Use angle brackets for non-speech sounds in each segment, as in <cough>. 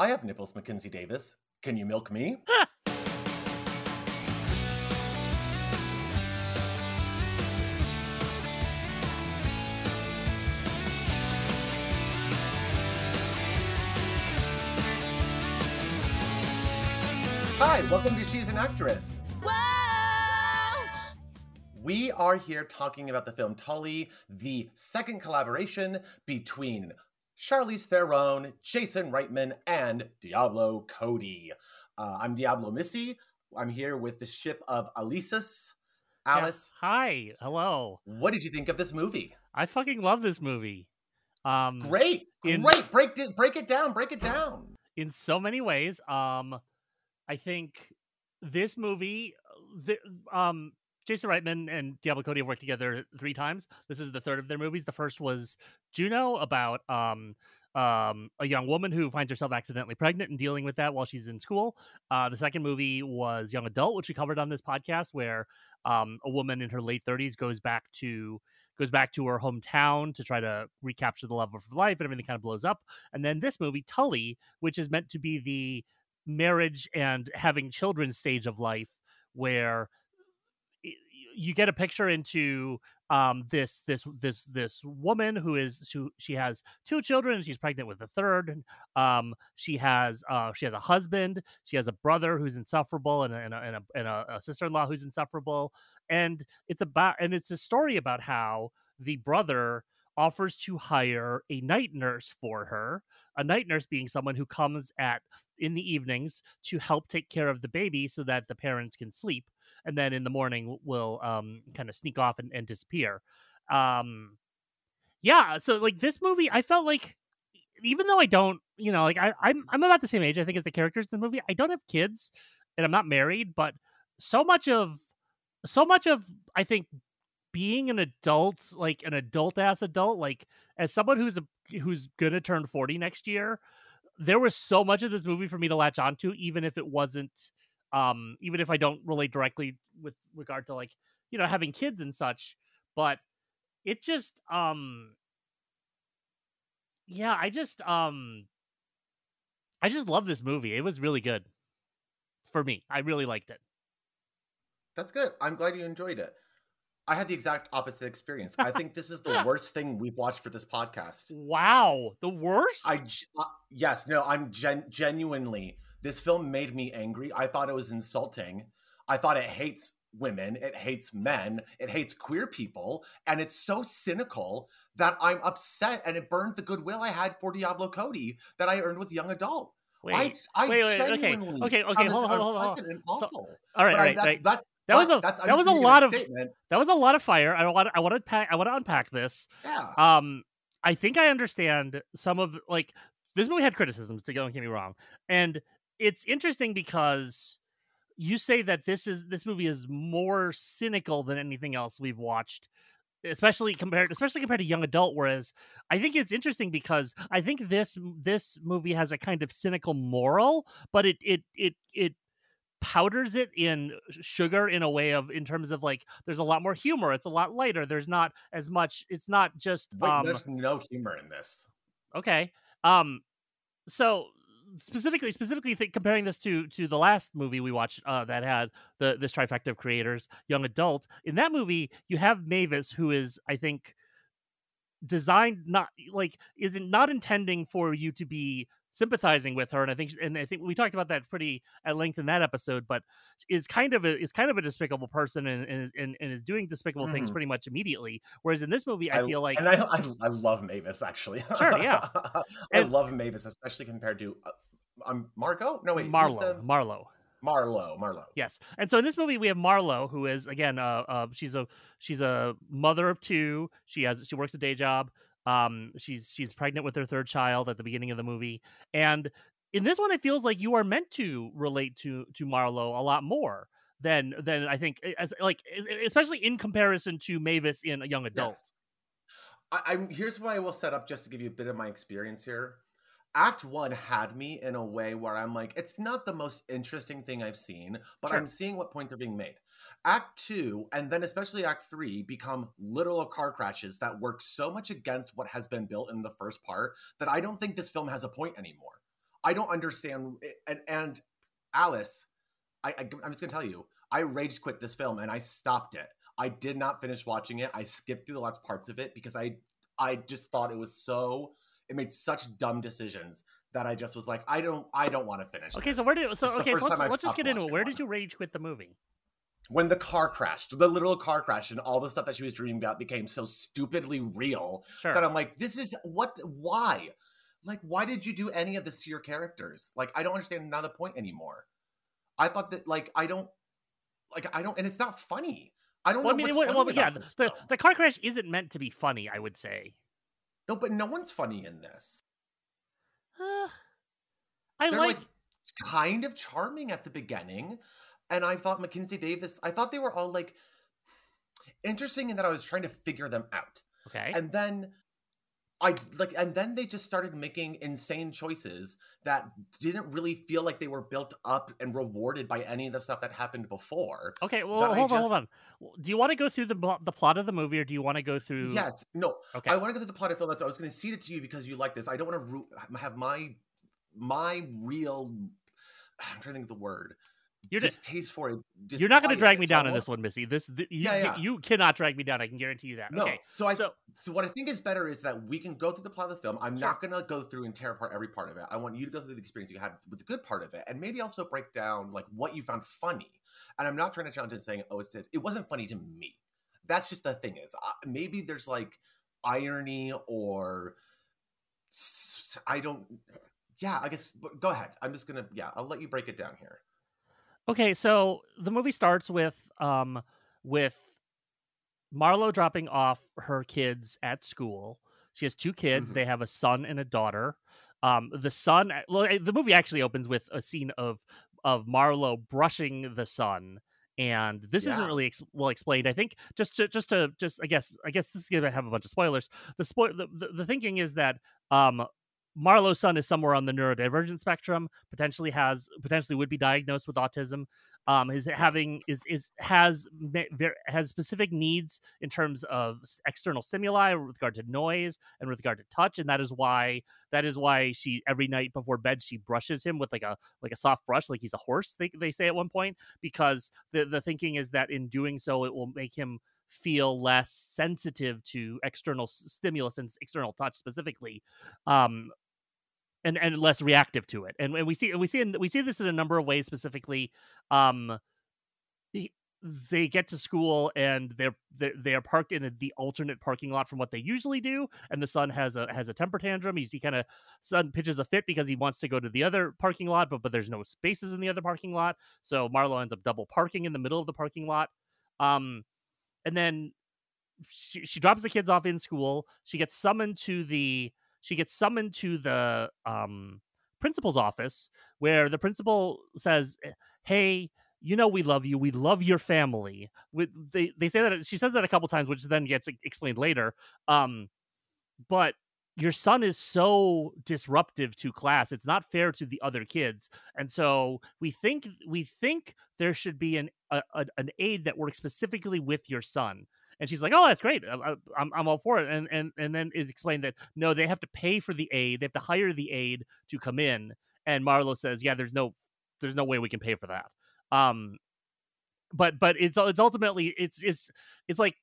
I have nipples, Mackenzie Davis. Can you milk me? <laughs> Hi, welcome to She's an Actress. Whoa! We are here talking about the film Tully, the second collaboration between Charlize Theron, Jason Reitman, and Diablo Cody. Uh, I'm Diablo Missi. I'm here with the ship of Alicis. Alice, Yeah. Hi. Hello. what did you think of this movie? I fucking love this movie. Um Great, in- great. Break it, break it down. Break it down. in so many ways. Um I think this movie the, um Jason Reitman and Diablo Cody have worked together three times. This is the third of their movies. The first was Juno about um um a young woman who finds herself accidentally pregnant and dealing with that while she's in school. Uh the second movie was Young Adult, which we covered on this podcast where um a woman in her late 30s goes back to goes back to her hometown to try to recapture the love of her life and everything kind of blows up. And then this movie, Tully, which is meant to be the marriage and having children stage of life where you get a picture into um this this this this woman who is who she has two children and she's pregnant with a third um she has uh she has a husband she has a brother who's insufferable and a, and a, and a, and a, a sister-in-law who's insufferable. And it's about and it's a story about how the brother offers to hire a night nurse for her a night nurse being someone who comes at in the evenings to help take care of the baby so that the parents can sleep and then in the morning will um kind of sneak off and, and disappear. Um yeah so like this movie i felt like even though i don't you know like I, i'm i'm about the same age i think as the characters in the movie i don't have kids and i'm not married but so much of so much of i think being an adult like an adult ass adult like as someone who's a who's gonna turn 40 next year there was so much of this movie for me to latch onto even if it wasn't um even if i don't relate directly with regard to like you know having kids and such but it just um yeah i just um i just love this movie it was really good for me i really liked it That's good. I'm glad you enjoyed it. I had the exact opposite experience. I think this is the <laughs> worst thing we've watched for this podcast. wow the worst I uh, yes, no, I'm gen- genuinely. This film made me angry. I thought it was insulting. I thought it hates women, it hates men, it hates queer people, and it's so cynical that I'm upset, and it burned the goodwill I had for Diablo Cody that I earned with young adult. wait I, I wait, wait, okay, okay, okay, hold on, hold on, hold on. So- all right all I- that's, right. that's that was a that was a lot of statement. that was a lot of fire i want i want to pack i want to unpack this Yeah. um i think i understand some of like this movie had criticisms to don't get me wrong and it's interesting because you say that this is this movie is more cynical than anything else we've watched especially compared especially compared to young adult whereas i think it's interesting because i think this this movie has a kind of cynical moral but it it it it powders it in sugar in a way of in terms of like there's a lot more humor it's a lot lighter there's not as much it's not just Wait, um there's no humor in this. okay um so specifically specifically th- comparing this to to the last movie we watched uh that had the this trifecta of creators young adult in that movie you have mavis who is i think designed not like isn't not intending for you to be sympathizing with her and i think and i think we talked about that pretty at length in that episode but is kind of a is kind of a despicable person and and, is- and, and is doing despicable things Mhm. pretty much immediately whereas in this movie i, feel like and I, I I love Mavis actually. Sure, yeah. <laughs> I And- love Mavis, especially compared to uh, um Margot. No wait, marlo the- marlo Marlowe. Marlo. Yes, and so in this movie we have Marlo, who is again, uh, uh, she's a she's a mother of two. She has she works a day job. Um, she's she's pregnant with her third child at the beginning of the movie, and in this one it feels like you are meant to relate to to Marlo a lot more than than I think as like especially in comparison to Mavis in a young adult. I, I'm here's what I will set up just to give you a bit of my experience here. Act one had me in a way where I'm like, it's not the most interesting thing I've seen, but Sure. I'm seeing what points are being made. Act two, and then especially Act three, become literal car crashes that work so much against what has been built in the first part that I don't think this film has a point anymore. I don't understand. Eh, and and Alice, I, I I'm just gonna tell you, I rage quit this film and I stopped it. I did not finish watching it. I skipped through the last parts of it because I I just thought it was so it made such dumb decisions that I just was like, I don't I don't want to finish. Okay, this. so where did so It's okay, so let's, let's just get into it. Where did you rage quit the movie? When the car crashed, the literal car crash, and all the stuff that she was dreaming about became so stupidly real Sure. that I'm like, this is what why? Like, why did you do any of this to your characters? Like, I don't understand now the point anymore. I thought that like I don't like I don't and it's not funny. I don't well, I know mean, what's funny well, yeah, this the, the car crash isn't meant to be funny, I would say. No, but no one's funny in this. Uh, <sighs> I like, like, kind of charming at the beginning. And I thought Mackenzie Davis, I thought they were all like interesting in that I was trying to figure them out. okay. And then I like and then they just started making insane choices that didn't really feel like they were built up and rewarded by any of the stuff that happened before. Okay, well, hold on, hold on. Do you want to go through the the plot of the movie, or do you want to go through? Yes, no, Okay. I want to go through the plot of the film. That's I was going to cede it to you because you like this. I don't want to have my my real. I'm trying to think of the word. You're just- distaste for it. You're not going to drag me down in this one, Missi. This th- you, Yeah, yeah. you cannot drag me down. I can guarantee you that. No, Okay. so I so, So what I think is better is that we can go through the plot of the film. I'm not going to go through and tear apart every part of it. I want you to go through the experience you had with the good part of it, and maybe also break down like what you found funny. And I'm not trying to challenge it saying, "Oh, it's it wasn't funny to me." That's just the thing is uh, maybe there's like irony or I don't. Yeah, I guess. But go ahead. I'm just gonna. Yeah, I'll let you break it down here. Okay, so the movie starts with um with Marlo dropping off her kids at school. She has two kids. Mhm. They have a son and a daughter. Um, the son, well, the movie actually opens with a scene of of Marlo brushing the son, and this isn't really ex- well explained. I think just to just to just I guess I guess this is gonna have a bunch of spoilers. The spoil the, the, the thinking is that um Marlo's son is somewhere on the neurodivergent spectrum, potentially has potentially would be diagnosed with autism. Um, is having is is has has specific needs in terms of external stimuli with regard to noise and with regard to touch, and that is why that is why she every night before bed she brushes him with like a like a soft brush, like he's a horse. They they say at one point because the the thinking is that in doing so it will make him feel less sensitive to external stimulus and external touch specifically um and and less reactive to it. And, and we see we see we see this in a number of ways specifically um he- they get to school and they're they're, they are parked in a, the alternate parking lot from what they usually do. And the son has a has a temper tantrum. He's, he kind of son pitches a fit because he wants to go to the other parking lot but but there's no spaces in the other parking lot. So marlo ends up double parking in the middle of the parking lot. Um and then she, she drops the kids off in school. She gets summoned to the she gets summoned to the um principal's office where the principal says hey you know we love you we love your family. With they they say that she says that a couple times which then gets explained later um but your son is so disruptive to class it's not fair to the other kids and so we think we think there should be an a, an aid that works specifically with your son and she's like oh that's great. I- I- i'm, I'm all for it. And, and and then it's explained that no they have to pay for the aid. They have to hire the aid to come in. And marlo says yeah there's no there's no way we can pay for that. Um but but it's it's ultimately it's it's it's like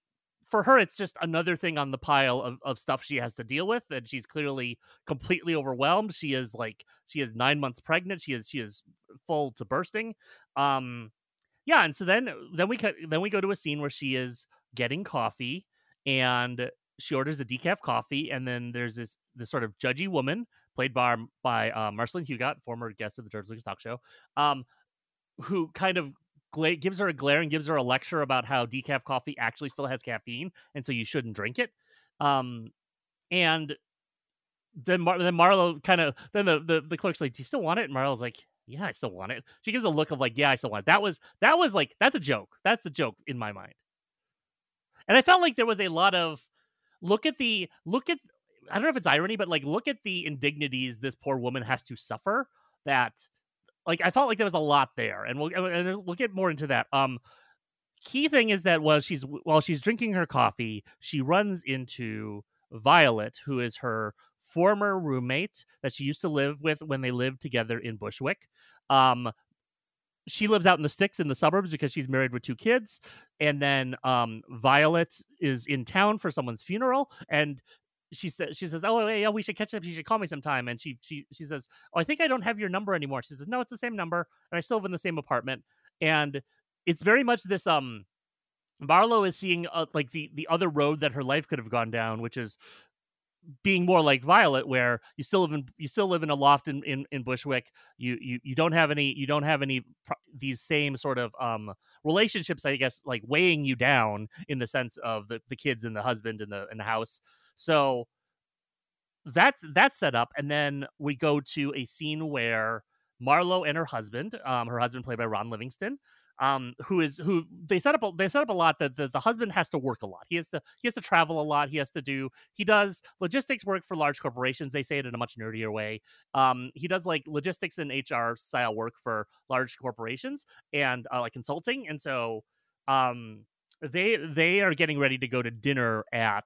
for her it's just another thing on the pile of, of stuff she has to deal with and she's clearly completely overwhelmed. She is like she is nine months pregnant. She is she is full to bursting. Um yeah and so then then we cut then we go to a scene where she is getting coffee and she orders a decaf coffee and then there's this this sort of judgy woman played by by uh, Marceline Hugot, former guest of the George Lucas Talk Show, um, who kind of gla- gives her a glare and gives her a lecture about how decaf coffee actually still has caffeine and so you shouldn't drink it. Um, and then Mar- then Marlo kind of then the, the the clerk's like, "Do you still want it?" And Marlo's like, "Yeah, I still want it." She gives a look of like, "Yeah, I still want it." That was that was like that's a joke. That's a joke in my mind. And I felt like there was a lot of look at the look at I don't know if it's irony, but like look at the indignities this poor woman has to suffer. That like I felt like there was a lot there, and we'll and we'll get more into that. Um, key thing is that while she's while she's drinking her coffee, she runs into Violet, who is her former roommate that she used to live with when they lived together in Bushwick. Um, she lives out in the sticks in the suburbs because she's married with two kids and then um, violet is in town for someone's funeral and she says she says oh yeah we should catch up. You should call me sometime. And she she she says oh i think i don't have your number anymore. She says no it's the same number and i still live in the same apartment. And it's very much this um marlo is seeing uh, like the the other road that her life could have gone down which is being more like Violet, where you still live in you still live in a loft in, in, in Bushwick. You, you you don't have any you don't have any these same sort of um relationships. I guess like weighing you down in the sense of the, the kids and the husband and the in the house. So that's that's set up, and then we go to a scene where Marlo and her husband, um, her husband played by Ron Livingston, um, who is who they set up a, they set up a lot that the, the husband has to work a lot. He has to he has to travel a lot. He has to do he does logistics work for large corporations. They say it in a much nerdier way. Um, he does like logistics and HR style work for large corporations and uh, like consulting. And so um, they they are getting ready to go to dinner at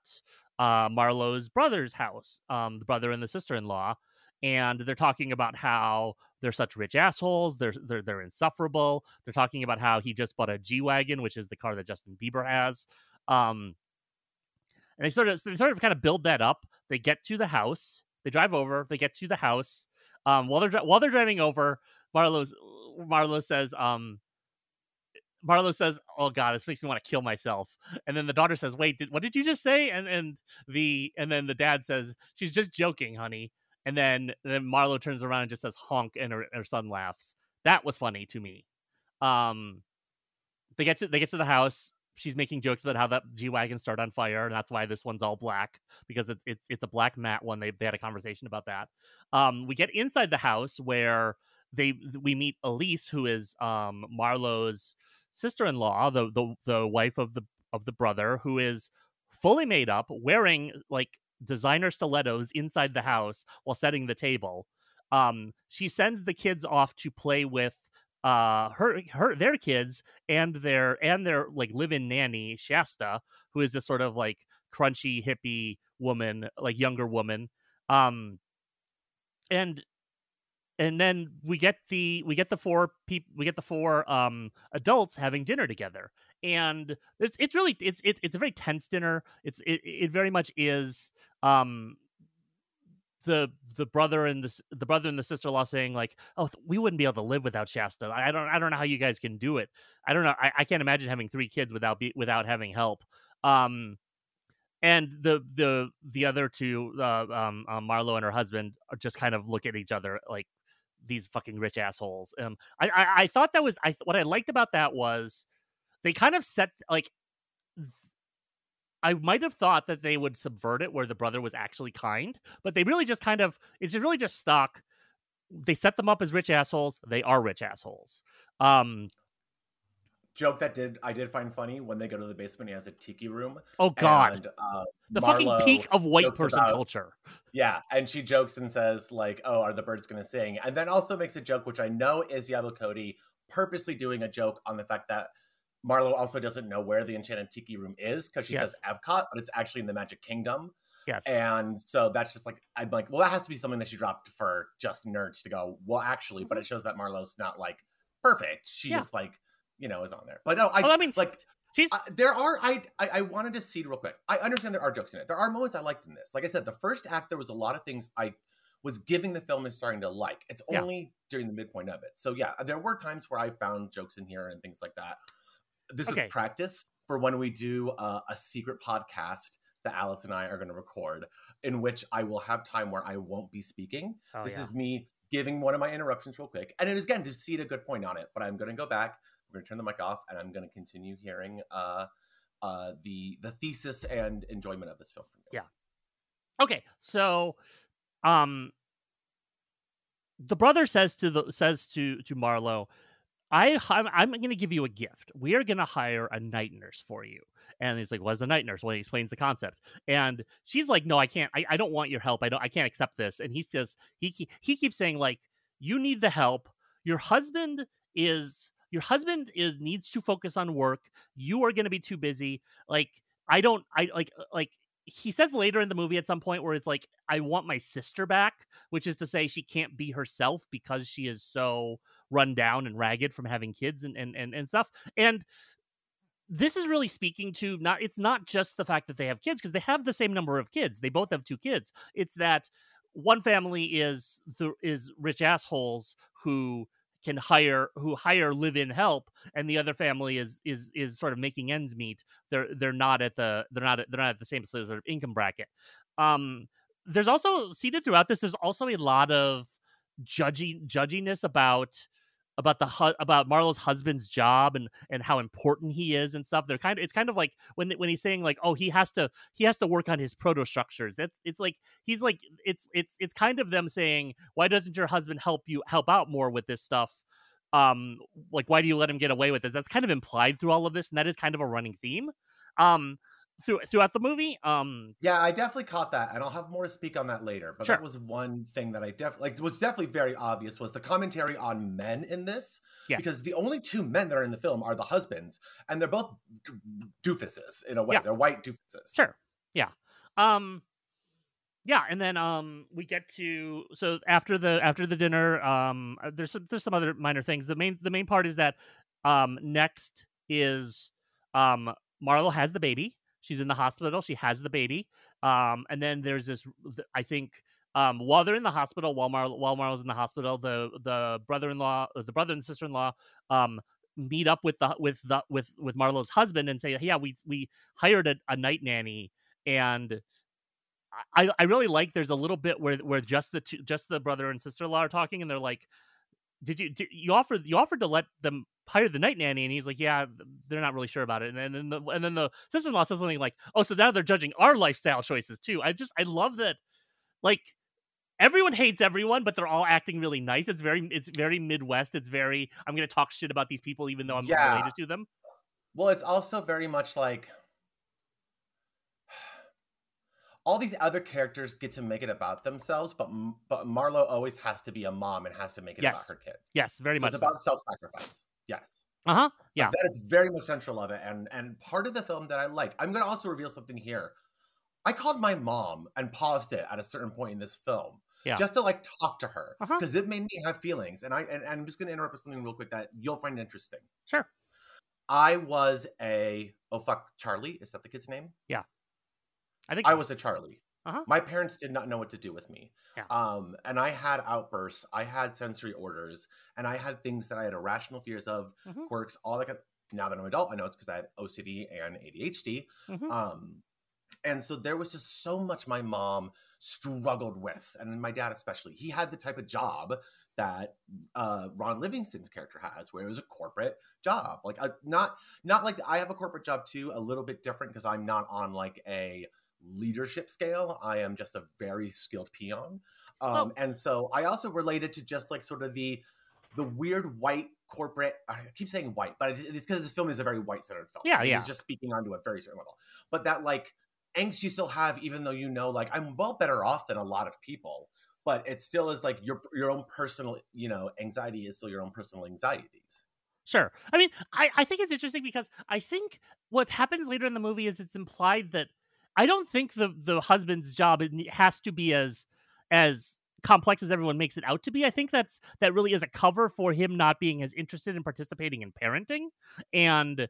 uh, Marlo's brother's house, um, the brother and the sister in law and they're talking about how they're such rich assholes. They're they're they're insufferable. They're talking about how he just bought a G wagon, which is the car that Justin Bieber has. Um, and they sort of they sort of kind of build that up. They get to the house. They drive over. They get to the house. Um, while they're while they're driving over, Marlo's Marlo says, um, Marlo says, "Oh God, this makes me want to kill myself." And then the daughter says, "Wait, did, what did you just say?" And and the and then the dad says, "She's just joking, honey." And then then Marlo turns around and just says honk, and her, her son laughs. That was funny to me. Um, they get to they get to the house. She's making jokes about how that G wagon started on fire, and that's why this one's all black because it's it's it's a black matte one. They they had a conversation about that. Um, we get inside the house where they we meet Elise, who is um Marlo's sister in law, the the the wife of the of the brother, who is fully made up, wearing like designer stilettos inside the house while setting the table. Um, she sends the kids off to play with uh her her their kids and their and their like live-in nanny Shasta, who is a sort of like crunchy hippie woman, like younger woman. Um, and and then we get the we get the four people we get the four um adults having dinner together. And it's it's really it's it, it's a very tense dinner. It's it, it very much is um the the brother and the the brother and the sister in law saying like oh we wouldn't be able to live without Shasta. I don't I don't know how you guys can do it. I don't know. I, I can't imagine having three kids without be, without having help. Um and the the the other two uh, um, um Marlo and her husband just kind of look at each other like these fucking rich assholes. Um, I, I, I thought that was I what I liked about that was they kind of set like th- I might have thought that they would subvert it where the brother was actually kind, but they really just kind of it's really just stock. They set them up as rich assholes. They are rich assholes. Um, joke that did I did find funny when they go to the basement. He has a tiki room. Oh God, and, uh, the Marlo fucking peak of white person about, culture. Yeah, and she jokes and says like, "Oh, are the birds going to sing?" And then also makes a joke, which I know is Diablo Cody purposely doing a joke on the fact that Marlo also doesn't know where the Enchanted Tiki Room is because she yes. says Epcot, but it's actually in the Magic Kingdom. Yes. And so that's just like I'm like, well, that has to be something that she dropped for just nerds to go. Well, actually, but it shows that Marlo's not like perfect. She yeah. just like you know is on there. But no, I, well, I mean, like she's uh, there are I, I I wanted to see real quick. I understand there are jokes in it. There are moments I liked in this. Like I said, the first act there was a lot of things I was giving the film and starting to like. It's only yeah. during the midpoint of it. So yeah, there were times where I found jokes in here and things like that. This okay. is practice for when we do uh, a secret podcast that Alice and I are going to record, in which I will have time where I won't be speaking. Oh, this yeah. is me giving one of my interruptions real quick, and it is again to see a good point on it. But I'm going to go back we're going to turn the mic off, and I'm going to continue hearing uh, uh, the the thesis and enjoyment of this film. Yeah. Okay, so, um, the brother says to the says to to Marlo, I I'm, I'm going to give you a gift. We are going to hire a night nurse for you. And he's like, "What's a night nurse?" Well, he explains the concept, and she's like, "No, I can't. I, I don't want your help. I don't. I can't accept this." And he says he he keeps saying like, "You need the help. Your husband is your husband is needs to focus on work you are going to be too busy like i don't i like uh, like he says later in the movie at some point where it's like i want my sister back which is to say she can't be herself because she is so run down and ragged from having kids and and and, and stuff. And this is really speaking to not it's not just the fact that they have kids because they have the same number of kids they both have two kids. It's that one family is the is rich assholes who can hire who hire live-in help and the other family is is is sort of making ends meet they're they're not at the they're not they're not at the same sort of income bracket. Um there's also seated throughout this there's also a lot of judgy judginess about about the hu- about Marlo's husband's job and and how important he is and stuff. They're kind of it's kind of like when when he's saying like oh he has to he has to work on his proto structures. That's it's like he's like it's it's it's kind of them saying why doesn't your husband help you help out more with this stuff? Um, like why do you let him get away with this? That's kind of implied through all of this, and that is kind of a running theme. Um, through, throughout the movie. Um, yeah, I definitely caught that, and I'll have more to speak on that later. But Sure. that was one thing that I definitely like was definitely very obvious was the commentary on men in this. Yes. Because the only two men that are in the film are the husbands, and they're both doofuses in a way. Yeah. They're white doofuses. Sure. Yeah. Um yeah, and then um we get to so after the after the dinner um uh, there's some, there's some other minor things. The main the main part is that um next is um Marlo has the baby. She's in the hospital. She has the baby. Um and then there's this I think um while they're in the hospital while Mar while Marlo's in the hospital the the brother-in-law the brother and sister-in-law um meet up with the with the with with Marlo's husband and say, "Yeah, we we hired a, a night nanny and I, I really like there's a little bit where where just the two, just the brother and sister in law are talking and they're like, did you did, you offered you offered to let them hire the night nanny and he's like yeah they're not really sure about it. And then the, and then the sister in law says something like oh so now they're judging our lifestyle choices too. I just I love that like everyone hates everyone but they're all acting really nice. It's very it's very Midwest. It's very I'm gonna talk shit about these people even though I'm Yeah. related to them. Well, it's also very much like all these other characters get to make it about themselves, but but Marlo always has to be a mom and has to make it Yes. about her kids. yes very So much it's about self-sacrifice. Yes. uh huh yeah Like, that is very much central of it, and and part of the film that I like. I'm going to also reveal something here. I called my mom and paused it at a certain point in this film, Yeah. just to like talk to her Uh-huh. because it made me have feelings. And I and, and I'm just going to interrupt with something real quick that you'll find interesting. sure I was a oh fuck Charlie is that the kid's name? I think I was a Charlie. Uh-huh. My parents did not know what to do with me. Yeah. Um, and I had outbursts, I had sensory orders, and I had things that I had irrational fears of, Mhm. quirks, all that. Kind of, now that I'm an adult, I know it's because I had OCD and ADHD. Mhm. Um, and so there was just so much my mom struggled with, and my dad especially. He had the type of job that uh, Ron Livingston's character has, where it was a corporate job, like a, not not like I have a corporate job too, a little bit different because I'm not on like a leadership scale. I am just a very skilled peon, um, Oh. and so I also related to just like sort of the the weird white corporate. I keep saying white, but it's because this film is a very white centered film. Yeah, yeah. It's just speaking onto a very certain level, but that like angst you still have, even though you know, like I'm well better off than a lot of people. But it still is like your your own personal, you know, anxiety is still your own personal anxieties. Sure. I mean, I, I think it's interesting because I think what happens later in the movie is it's implied that I don't think the the husband's job has to be as as complex as everyone makes it out to be. I think that's that really is a cover for him not being as interested in participating in parenting. And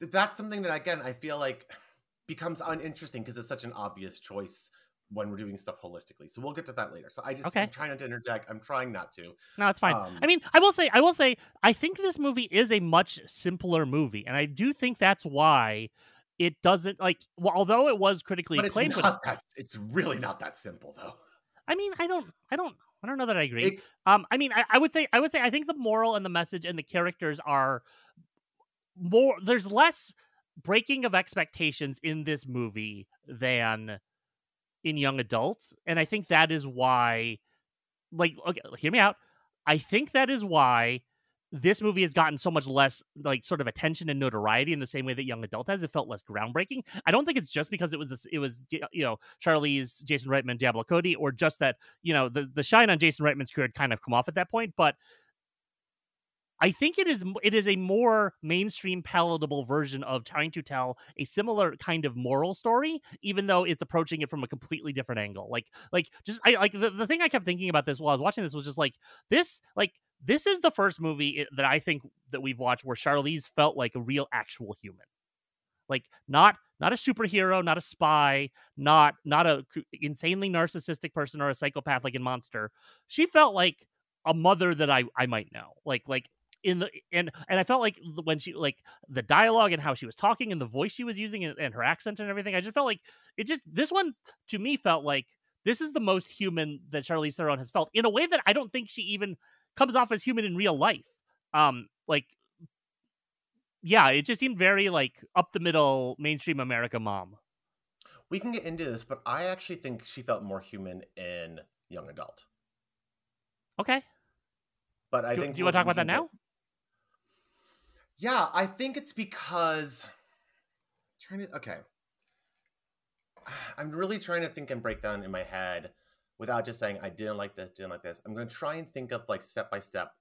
That's something that again I feel like becomes uninteresting because it's such an obvious choice when we're doing stuff holistically. So we'll get to that later. So I just Okay. I'm trying not to interject. I'm trying not to. no, it's fine. Um, I mean, I will say, I will say, I think this movie is a much simpler movie, and I do think that's why it doesn't like. Well, although it was critically But it's acclaimed, with- not that. It's really not that simple though. I mean, I don't, I don't, I don't know that I agree. It- um, I mean, I, I would say, I would say, I think the moral and the message and the characters are more. There's less breaking of expectations in this movie than in young adults, and I think that is why. Like, okay, hear me out. I think that is why this movie has gotten so much less like sort of attention and notoriety in the same way that young adult has. It felt less groundbreaking. I don't think it's just because it was this, it was you know Charlize Jason Reitman, Diablo Cody, or just that you know the the shine on Jason Reitman's career had kind of come off at that point. But I think it is it is a more mainstream palatable version of trying to tell a similar kind of moral story, even though it's approaching it from a completely different angle. Like like just I like the, the thing I kept thinking about this while I was watching this was just like this like this is the first movie eh, that I think that we've watched where Charlize felt like a real actual human. Like not not a superhero, not a spy, not not a insanely narcissistic person or a psychopath like in Monster. She felt like a mother that I I might know. Like like in the and and I felt like when she like the dialogue and how she was talking and the voice she was using and, and her accent and everything, I just felt like it just this one to me felt like this is the most human that Charlize Theron has felt in a way that I don't think she even comes off as human in real life. Um, like yeah, it just seemed very like up the middle mainstream America mom. We can get into this, but I actually think she felt more human in young adult. Okay. But I do, think do you want to talk about that now? Yeah, I think it's because trying to okay. <sighs> I'm really trying to think and break down in my head without just saying I didn't like this, didn't like this. I'm going to try and think of like step by step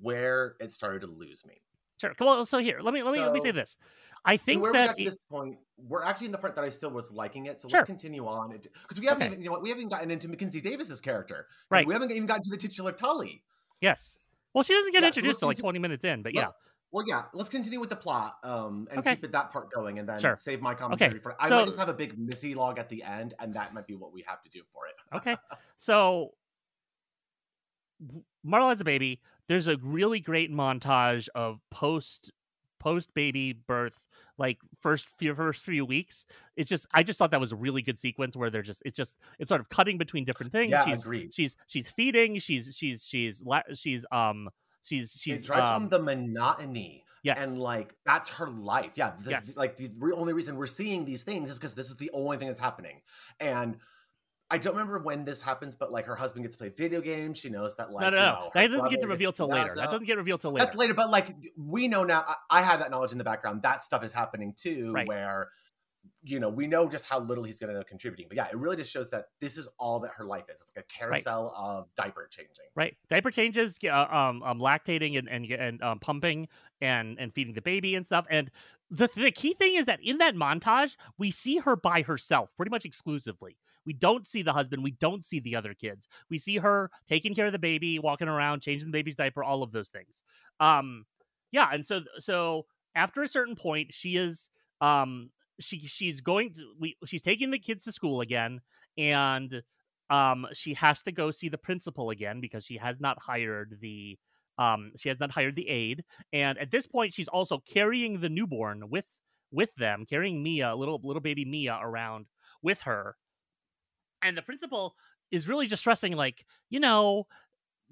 where it started to lose me. Sure. Well, so here, let me let me so, let me say this. I think where that we got to this point, we're actually in the part that I still was liking it. So sure. let's continue on because we haven't okay. even you know what we haven't gotten into Mackenzie Davis's character. Right. We haven't even gotten to the titular Tully. Yes. Well, she doesn't get yeah, introduced so until like 20 minutes in, but yeah. Well, yeah, let's continue with the plot um, and okay. keep it, that part going and then sure. save my commentary okay. for I so, might just have a big Missi log at the end, and that might be what we have to do for it. okay. <laughs> So, Marlo has a baby. There's a really great montage of post post baby birth like first few first few weeks it's just i just thought that was a really good sequence where they're just it's just it's sort of cutting between different things yeah, she's agreed. she's she's feeding she's she's she's she's um she's she's it drives um, from the monotony yes and like that's her life yeah this, yes. like the only reason we're seeing these things is because this is the only thing that's happening and I don't remember when this happens, but like her husband gets to play video games. She knows that like no, no, no. Know, that doesn't get to reveal till later. That doesn't get revealed till later. That's later, but like we know now. I, I have that knowledge in the background. That stuff is happening too, right. where you know, we know just how little he's going to end up contributing. But yeah, it really just shows that this is all that her life is. It's like a carousel right. of diaper changing. Right. Diaper changes, uh, um, um, lactating and and, and um, pumping and and feeding the baby and stuff. And the the key thing is that in that montage, we see her by herself, pretty much exclusively. We don't see the husband. We don't see the other kids. We see her taking care of the baby, walking around, changing the baby's diaper, all of those things. Um, yeah. And so so after a certain point, she is um she she's going to we she's taking the kids to school again and um she has to go see the principal again because she has not hired the um she has not hired the aide and at this point she's also carrying the newborn with with them carrying Mia little little baby Mia around with her and the principal is really just stressing like you know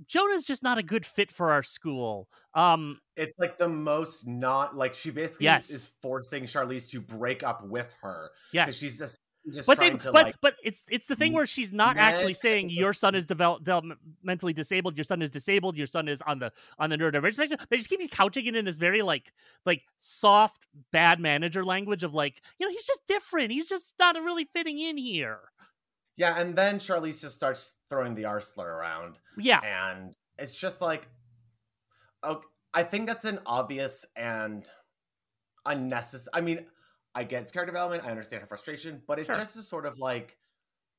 Jonah's just not a good fit for our school. Um, it's like the most not like she basically yes. is forcing Charlize to break up with her. Yes, she's just. Just but they, to, but like, but it's it's the thing where she's not actually saying your son is develop, developmentally disabled. Your son is disabled. Your son is on the on the neurodivergent They just keep you couching it in this very like like soft bad manager language of like you know he's just different. He's just not really fitting in here. Yeah, and then Charlize just starts throwing the R slur around. Yeah. And it's just like okay, I think that's an obvious and unnecessary I mean, I get it's character development, I understand her frustration, but it sure. just is sort of like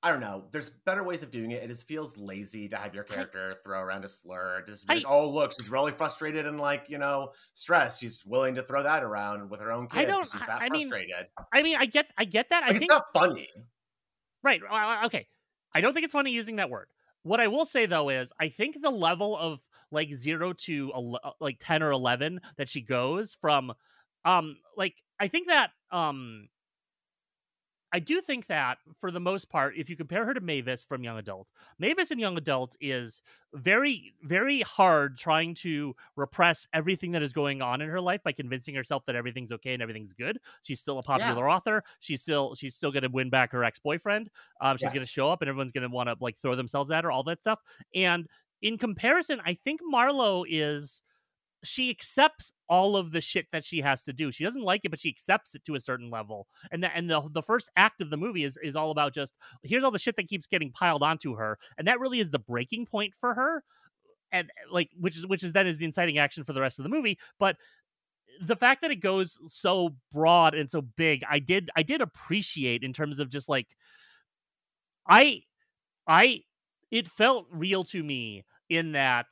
I don't know. There's better ways of doing it. It just feels lazy to have your character I, throw around a slur. Just like, oh, look, she's really frustrated and like you know stressed. She's willing to throw that around with her own kid. I don't. She's that I frustrated. Mean, I mean, I get, I get that. Like, I think it's not funny. Right. Okay. I don't think it's funny using that word. What I will say though is I think the level of like 0 to uh, like 10 or 11 that she goes from um like I think that um I do think that for the most part, if you compare her to Mavis from Young Adult, Mavis in Young Adult is very, very hard trying to repress everything that is going on in her life by convincing herself that everything's okay and everything's good. She's still a popular yeah. author. She's still she's still going to win back her ex boyfriend. Um, she's yes. going to show up and everyone's going to want to like throw themselves at her, all that stuff. And in comparison, I think Marlo is she accepts all of the shit that she has to do. She doesn't like it, but she accepts it to a certain level. And that and the the first act of the movie is is all about just here's all the shit that keeps getting piled onto her, and that really is the breaking point for her. and like which is which is then is the inciting action for the rest of the movie but the fact that it goes so broad and so big i did i did appreciate in terms of just like i i it felt real to me in that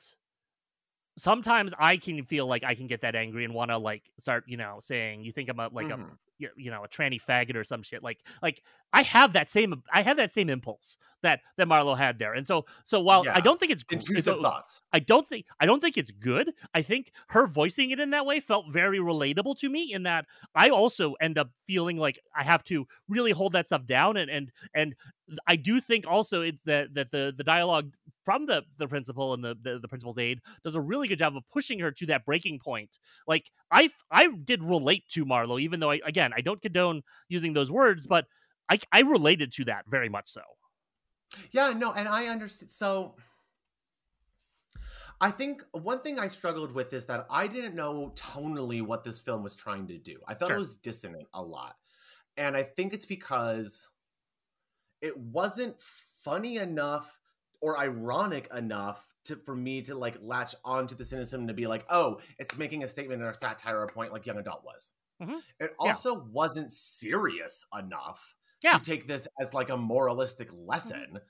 sometimes i can feel like i can get that angry and want to like start you know saying you think i'm a like Mhm. a you know a tranny faggot or some shit like like i have that same i have that same impulse that that marlo had there and so so while i don't think it's Intrusive it's- thoughts. I don't think I don't think it's good. I think her voicing it in that way felt very relatable to me in that I also end up feeling like I have to really hold that stuff down and and and I do think also it's that that the the dialogue from the the principal and the, the the principal's aide does a really good job of pushing her to that breaking point. Like I I did relate to Marlo even though I again I don't condone using those words but I I related to that very much so. Yeah, no, and I understand. So, I think one thing I struggled with is that I didn't know tonally what this film was trying to do. I thought Sure. it was dissonant a lot. And I think it's because it wasn't funny enough or ironic enough to for me to like latch onto the cynicism to be like, oh, it's making a statement or a satire or a point like Young Adult was. Mhm. It Yeah. also wasn't serious enough Yeah. Mm-hmm. to take this as like a moralistic lesson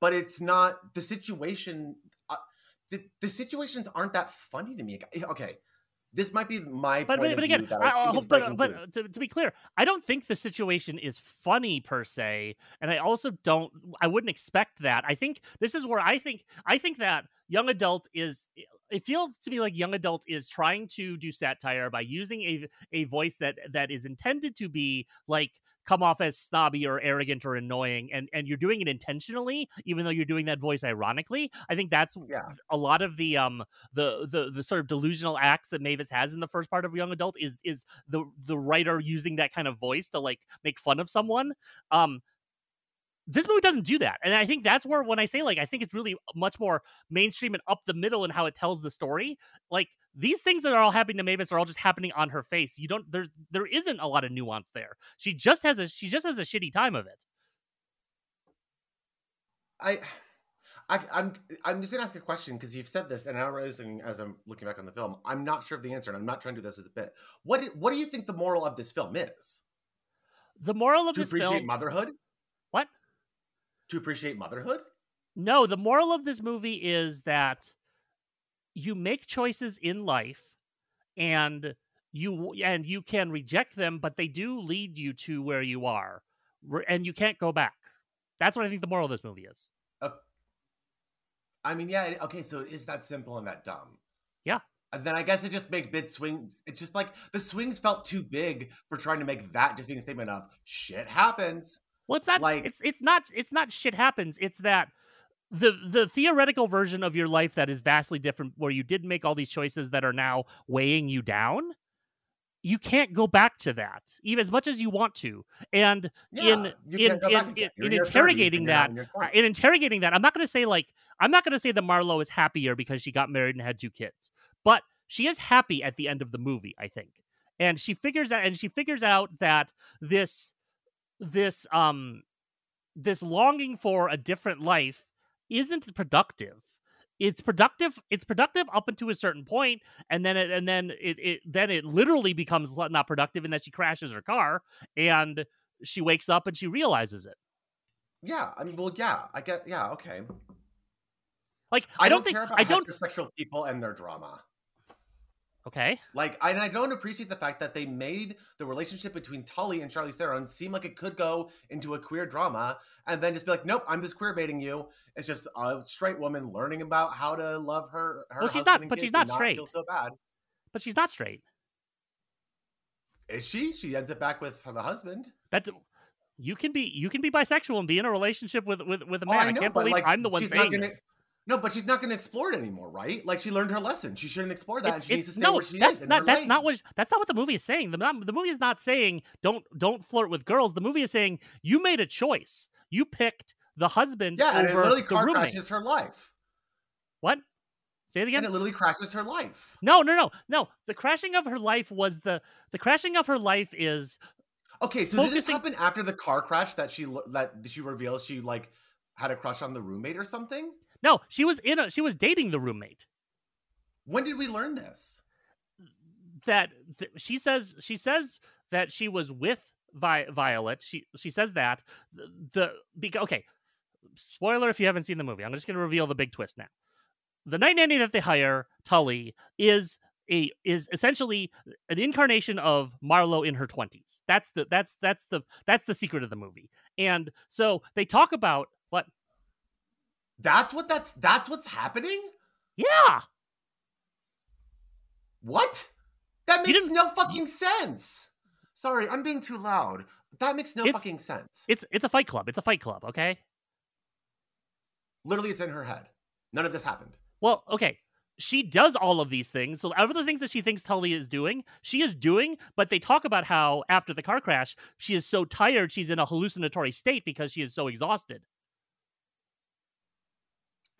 but it's not the situation uh, the, the situations aren't that funny to me okay this might be my but point but, but again, I, I but but to, to be clear, I don't think the situation is funny per se, and I also don't. I wouldn't expect that. I think this is where I think I think that young adult is. It feels to me like young adult is trying to do satire by using a a voice that that is intended to be like come off as snobby or arrogant or annoying, and and you're doing it intentionally, even though you're doing that voice ironically. I think that's Yeah. a lot of the um the the the sort of delusional acts that Mavis has in the first part of Young Adult is is the the writer using that kind of voice to like make fun of someone. Um this movie doesn't do that. And I think that's where when I say like I think it's really much more mainstream and up the middle in how it tells the story. Like these things that are all happening to Mavis are all just happening on her face. You don't there's there isn't a lot of nuance there. She just has a she just has a shitty time of it. I, I, I'm, I'm just gonna ask a question because you've said this, and I'm realizing as I'm looking back on the film, I'm not sure of the answer, and I'm not trying to do this as a bit. What, do- what do you think the moral of this film is? The moral of this film is To this appreciate film motherhood? To appreciate motherhood? No, the moral of this movie is that you make choices in life and you and you can reject them but they do lead you to where you are and you can't go back. That's what I think the moral of this movie is. I mean, yeah. Okay, so it is that simple and that dumb. Yeah. And then I guess it just make big swings. It's just like the swings felt too big for trying to make that just being a statement of shit happens. Well, it's not Like- it's it's not it's not shit happens. It's that the the theoretical version of your life that is vastly different where you did make all these choices that are now weighing you down. You can't go back to that, even as much as you want to. And Yeah, in in can't go back in, in, in your 30s and interrogating that, in your uh, 20s. in interrogating that, I'm not going to say like I'm not going to say that Marlo is happier because she got married and had two kids, but she is happy at the end of the movie, I think, and she figures out and she figures out that this this um this longing for a different life isn't productive. It's productive. It's productive up until a certain point, and then it and then it, it then it literally becomes not productive, in that she crashes her car and she wakes up and she realizes it. Yeah, I mean, well, yeah, I get, yeah, okay. Like I, I, don't, don't think care about I don't. heterosexual people and their drama. Okay, Like, and I don't appreciate the fact that they made the relationship between Tully and Charlize Theron seem like it could go into a queer drama, and then just be like, "Nope, I'm just queer baiting you." It's just a straight woman learning about how to love her. her Well, she's not- but she's not straight. Feel so bad. but she's not straight. Is she? She ends up back with the husband. That's you can be you can be bisexual and be in a relationship with with, with a Oh, man. I I, know, can't but, believe like, I'm the one saying gonna- this. No, but she's not going to explore it anymore, right? Like she learned her lesson. She shouldn't explore that. It's, and she needs to stay no, where she that's is. not that's lane. not what that's not what the movie is saying. The the movie is not saying don't don't flirt with girls. The movie is saying you made a choice. You picked the husband Yeah, and it literally car roommate. crashes her life. What? Say it again. And it literally crashes her life. No, no, no, no. The crashing of her life was the the crashing of her life is Okay, so did this Focusing- happen after the car crash that she that she reveals she like had a crush on the roommate or something? No, she was in a she was dating the roommate. When did we learn this? That th- she says she says that she was with Vi- Violet. She she says that the, the okay. Spoiler if you haven't seen the movie. I'm just going to reveal the big twist now. The night nanny that they hire, Tully, is a is essentially an incarnation of Marlo in her 20s. That's the that's that's the that's the secret of the movie. And so they talk about what That's what that's that's what's happening? yeah, What? That makes no fucking sense. Sorry, I'm being too loud. That makes no It's- fucking sense. it's it's a fight club. It's a fight club, okay? Literally, it's in her head. None of this happened. Well, okay. She does all of these things. So, out of the things that she thinks Tully is doing, she is doing. But they talk about how after the car crash, she is so tired, she's in a hallucinatory state because she is so exhausted.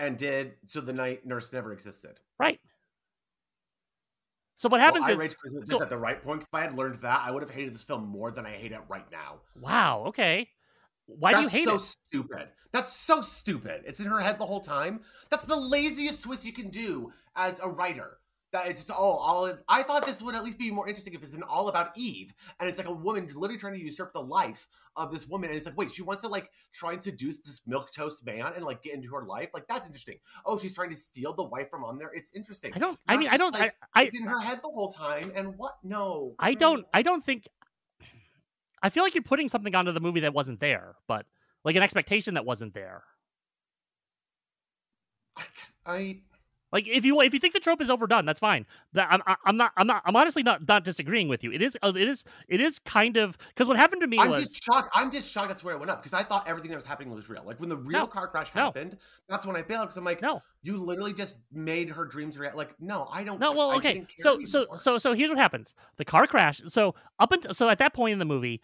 And did so the night nurse never existed. Right. So what happens well, I is, just so- at the right point. If I had learned that, I would have hated this film more than I hate it right now. wow, okay. Why That's do you hate it? That's so it? stupid. That's so stupid. It's in her head the whole time. That's the laziest twist you can do as a writer. That it's just oh, all. I thought this would at least be more interesting if it's an all about Eve, and it's like a woman literally trying to usurp the life of this woman, and it's like wait, she wants to like try and seduce this milk toast man and like get into her life. Like that's interesting. Oh, she's trying to steal the wife from on there. It's interesting. I don't. I Not mean, I don't. like, I. I, it's in her head the whole time, and what? No, I don't. I don't think. I feel like you're putting something onto the movie that wasn't there, but like an expectation that wasn't there. I, guess I Like if you if you think the trope is overdone, that's fine. That I'm I'm not I'm not I'm honestly not not disagreeing with you. It is it is it is kind of because what happened to me I'm was just shocked. I'm just shocked that's where it went up because I thought everything that was happening was real. Like when the real No. car crash No. happened, that's when I bailed because I'm like, no you literally just made her dreams real. Like, no, I don't. no well I okay so so anymore. so so here's what happens the car crash so up until so at that point in the movie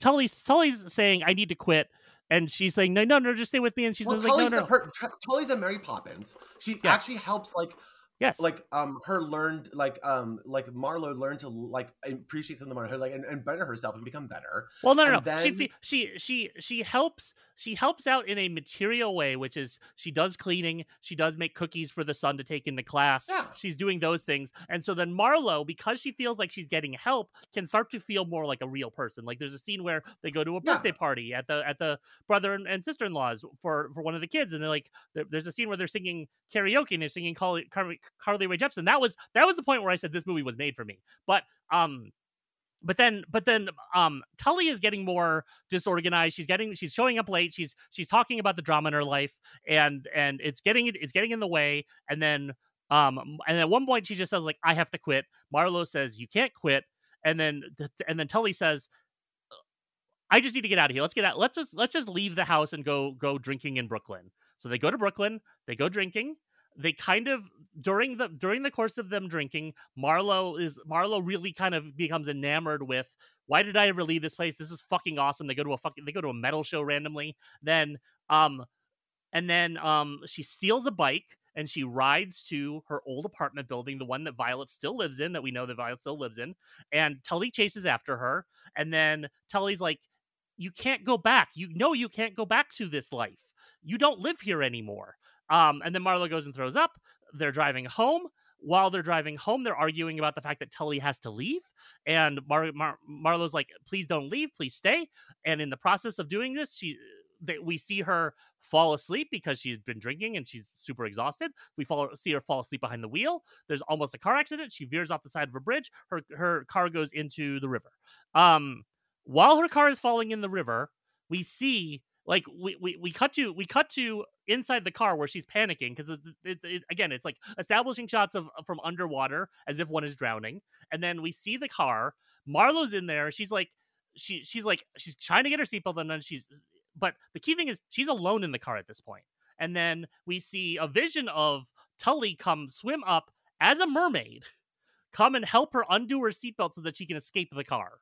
Tully's Tully's saying I need to quit and she's saying no no no just stay with me and she's Well, like no Tully's no the per- Tully's a Mary Poppins. She Yes. actually helps like yes like um her learned like um like Marlo learned to like appreciate something about her like and, and better herself and become better. Well, no, no, no. And She she she she helps she helps out in a material way, which is she does cleaning, she does make cookies for the son to take into class. Yeah. She's doing those things, and so then Marlo, because she feels like she's getting help, can start to feel more like a real person. Like there's a scene where they go to a Yeah. birthday party at the at the brother and, and sister in laws for for one of the kids, and they're like there, there's a scene where they're singing karaoke and they're singing Carly, Carly, Carly Rae Jepsen. That was that was the point where I said this movie was made for me. But um but then but then um tully is getting more disorganized. She's getting she's showing up late. She's she's talking about the drama in her life and and it's getting it's getting in the way. And then um and at one point she just says like i have to quit. Marlo says you can't quit. And then and then tully says i just need to get out of here. Let's get out let's just let's just leave the house and go go drinking in brooklyn. So they go to brooklyn. They go drinking they kind of during the during the course of them drinking marlo is marlo really kind of becomes enamored with why did i ever leave this place? This is fucking awesome. They go to a fucking they go to a metal show randomly. Then um and then um she steals a bike and she rides to her old apartment building the one that violet still lives in that we know that violet still lives in and tully chases after her and then tully's like you can't go back. You know you can't go back to this life. You don't live here anymore um, and then Marlo goes and throws up. They're driving home. While they're driving home, they're arguing about the fact that Tully has to leave. And Mar- Mar- Marlo's like, please don't leave, please stay. And in the process of doing this, she they, we see her fall asleep because she's been drinking and she's super exhausted. We follow, see her fall asleep behind the wheel. There's almost a car accident. She veers off the side of a bridge. Her her car goes into the river. Um, while her car is falling in the river, we see like we, we we cut to we cut to inside the car where she's panicking because it, it, it, again it's like establishing shots of uh, from underwater as if one is drowning and then we see the car marlo's in there she's like she she's like she's trying to get her seatbelt and then she's but the key thing is she's alone in the car at this point and then we see a vision of tully come swim up as a mermaid come and help her undo her seatbelt so that she can escape the car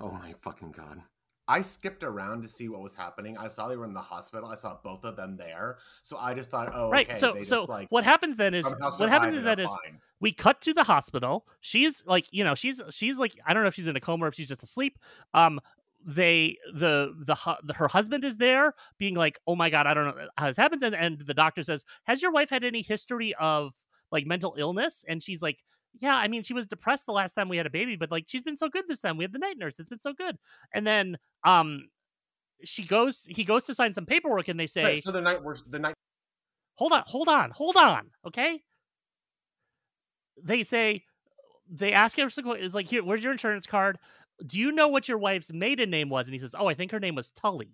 Oh my fucking god. I skipped around to see what was happening. I saw they were in the hospital. I saw both of them there. So I just thought, oh, right okay, so they so just, like, what happens then is what happens survived is and that are is fine. we cut to the hospital she's like you know she's she's like i don't know if she's in a coma or if she's just asleep um they the, the the her husband is there being like oh my god i don't know how this happens and, and the doctor says has your wife had any history of like mental illness and she's like yeah i mean she was depressed the last time we had a baby but like she's been so good this time we have the night nurse it's been so good and then um she goes he goes to sign some paperwork and they say Right, so the night we're the night hold on, hold on, hold on, okay? They say they ask him is like, here, where's your insurance card? Do you know what your wife's maiden name was? And he says, Oh, I think her name was Tully.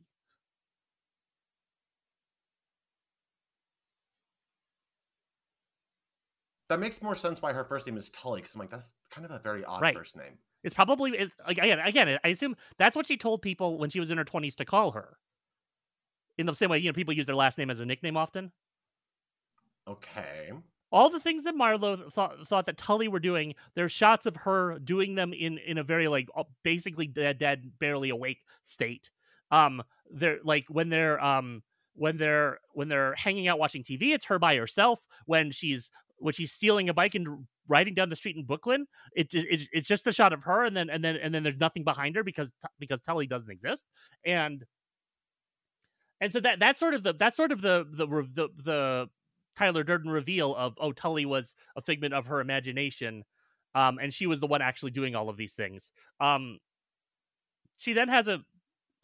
That makes more sense why her first name is Tully because I'm like that's kind of a very odd Right. first name. It's probably it's again, again, I assume that's what she told people when she was in her twenties to call her. In the same way, you know, people use their last name as a nickname often. Okay. all the things that Marlo thought thought that Tully were doing, there's shots of her doing them in in a very like basically dead, dead, barely awake state. Um, they're like when they're um when they're when they're hanging out watching TV, it's her by herself. When she's when she's stealing a bike and riding down the street in Brooklyn, it, it's it's just a shot of her, and then and then and then there's nothing behind her because because Tully doesn't exist, and and so that that's sort of the that's sort of the the the, the Tyler Durden reveal of oh Tully was a figment of her imagination, um, and she was the one actually doing all of these things. Um, she then has a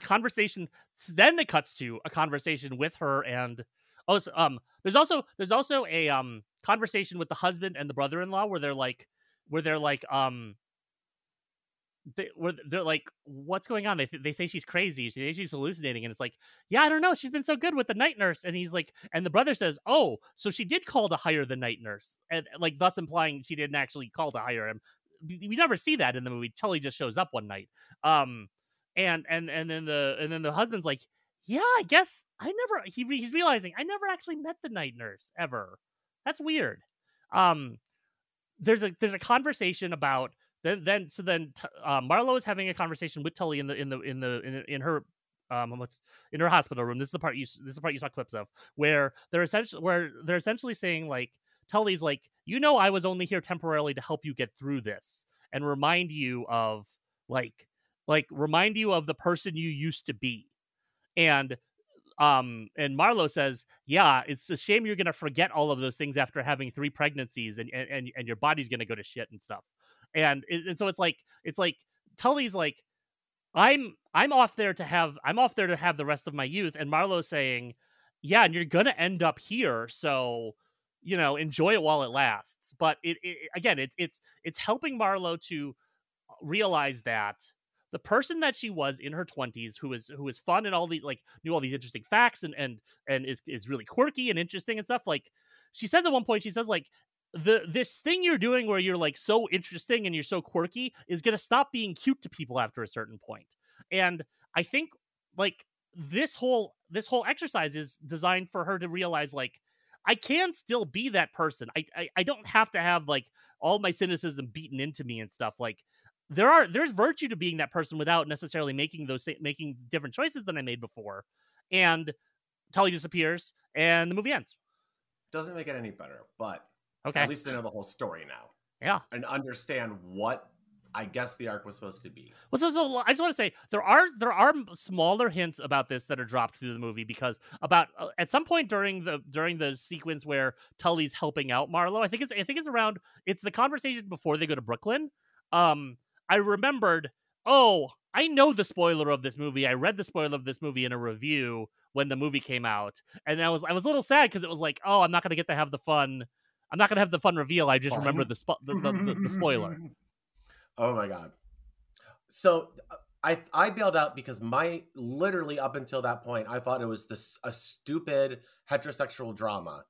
conversation. Then it cuts to a conversation with her and oh, so, um, there's also there's also a um conversation with the husband and the brother-in-law where they're like where they're like um they, where they're like, "What's going on?" They th- they say she's crazy. Say she's hallucinating, and it's like, "Yeah, I don't know. She's been so good with the night nurse." And he's like, and the brother says, "Oh, so she did call to hire the night nurse," and like thus implying she didn't actually call to hire him. We we never see that in the movie. Tully just shows up one night. Um, and and and then the and then the husband's like, "Yeah, I guess I never." He he's realizing I never actually met the night nurse ever. That's weird. Um, there's a there's a conversation about then then so then uh, Marlo is having a conversation with Tully in the in the in the in, in her um in her hospital room. This is the part you this is the part you saw clips of where they're essentially where they're essentially saying like Tully's like you know I was only here temporarily to help you get through this and remind you of like like remind you of the person you used to be and um and Marlo says yeah it's a shame you're gonna forget all of those things after having three pregnancies and and, and your body's gonna go to shit and stuff. And and so it's like it's like Tully's like I'm I'm off there to have I'm off there to have the rest of my youth and Marlo's saying yeah and you're gonna end up here so you know enjoy it while it lasts. But it, it again it's it's it's helping Marlo to realize that the person that she was in her 20s who is who is fun and all these like knew all these interesting facts and and and is is really quirky and interesting and stuff like she says at one point she says like the this thing you're doing where you're like so interesting and you're so quirky is going to stop being cute to people after a certain point and i think like this whole this whole exercise is designed for her to realize like I can still be that person. I, I I don't have to have like all my cynicism beaten into me and stuff. Like there are there's virtue to being that person without necessarily making those making different choices than I made before. And Tully disappears, and the movie ends. Doesn't make it any better, but Okay, at least I know the whole story now yeah. and understand what I guess the arc was supposed to be. Well, so, so I just want to say there are there are smaller hints about this that are dropped through the movie because about uh, at some point during the during the sequence where Tully's helping out Marlo, I think it's I think it's around it's the conversation before they go to Brooklyn. Um, I remembered. Oh, I know the spoiler of this movie. I read the spoiler of this movie in a review when the movie came out, and I was I was a little sad because it was like, oh, I'm not gonna get to have the fun. I'm not gonna have the fun reveal. I just Fun? remember the, spo- the, the, the the spoiler. <laughs> Oh my god. So I I bailed out because my literally up until that point I thought it was this a stupid heterosexual drama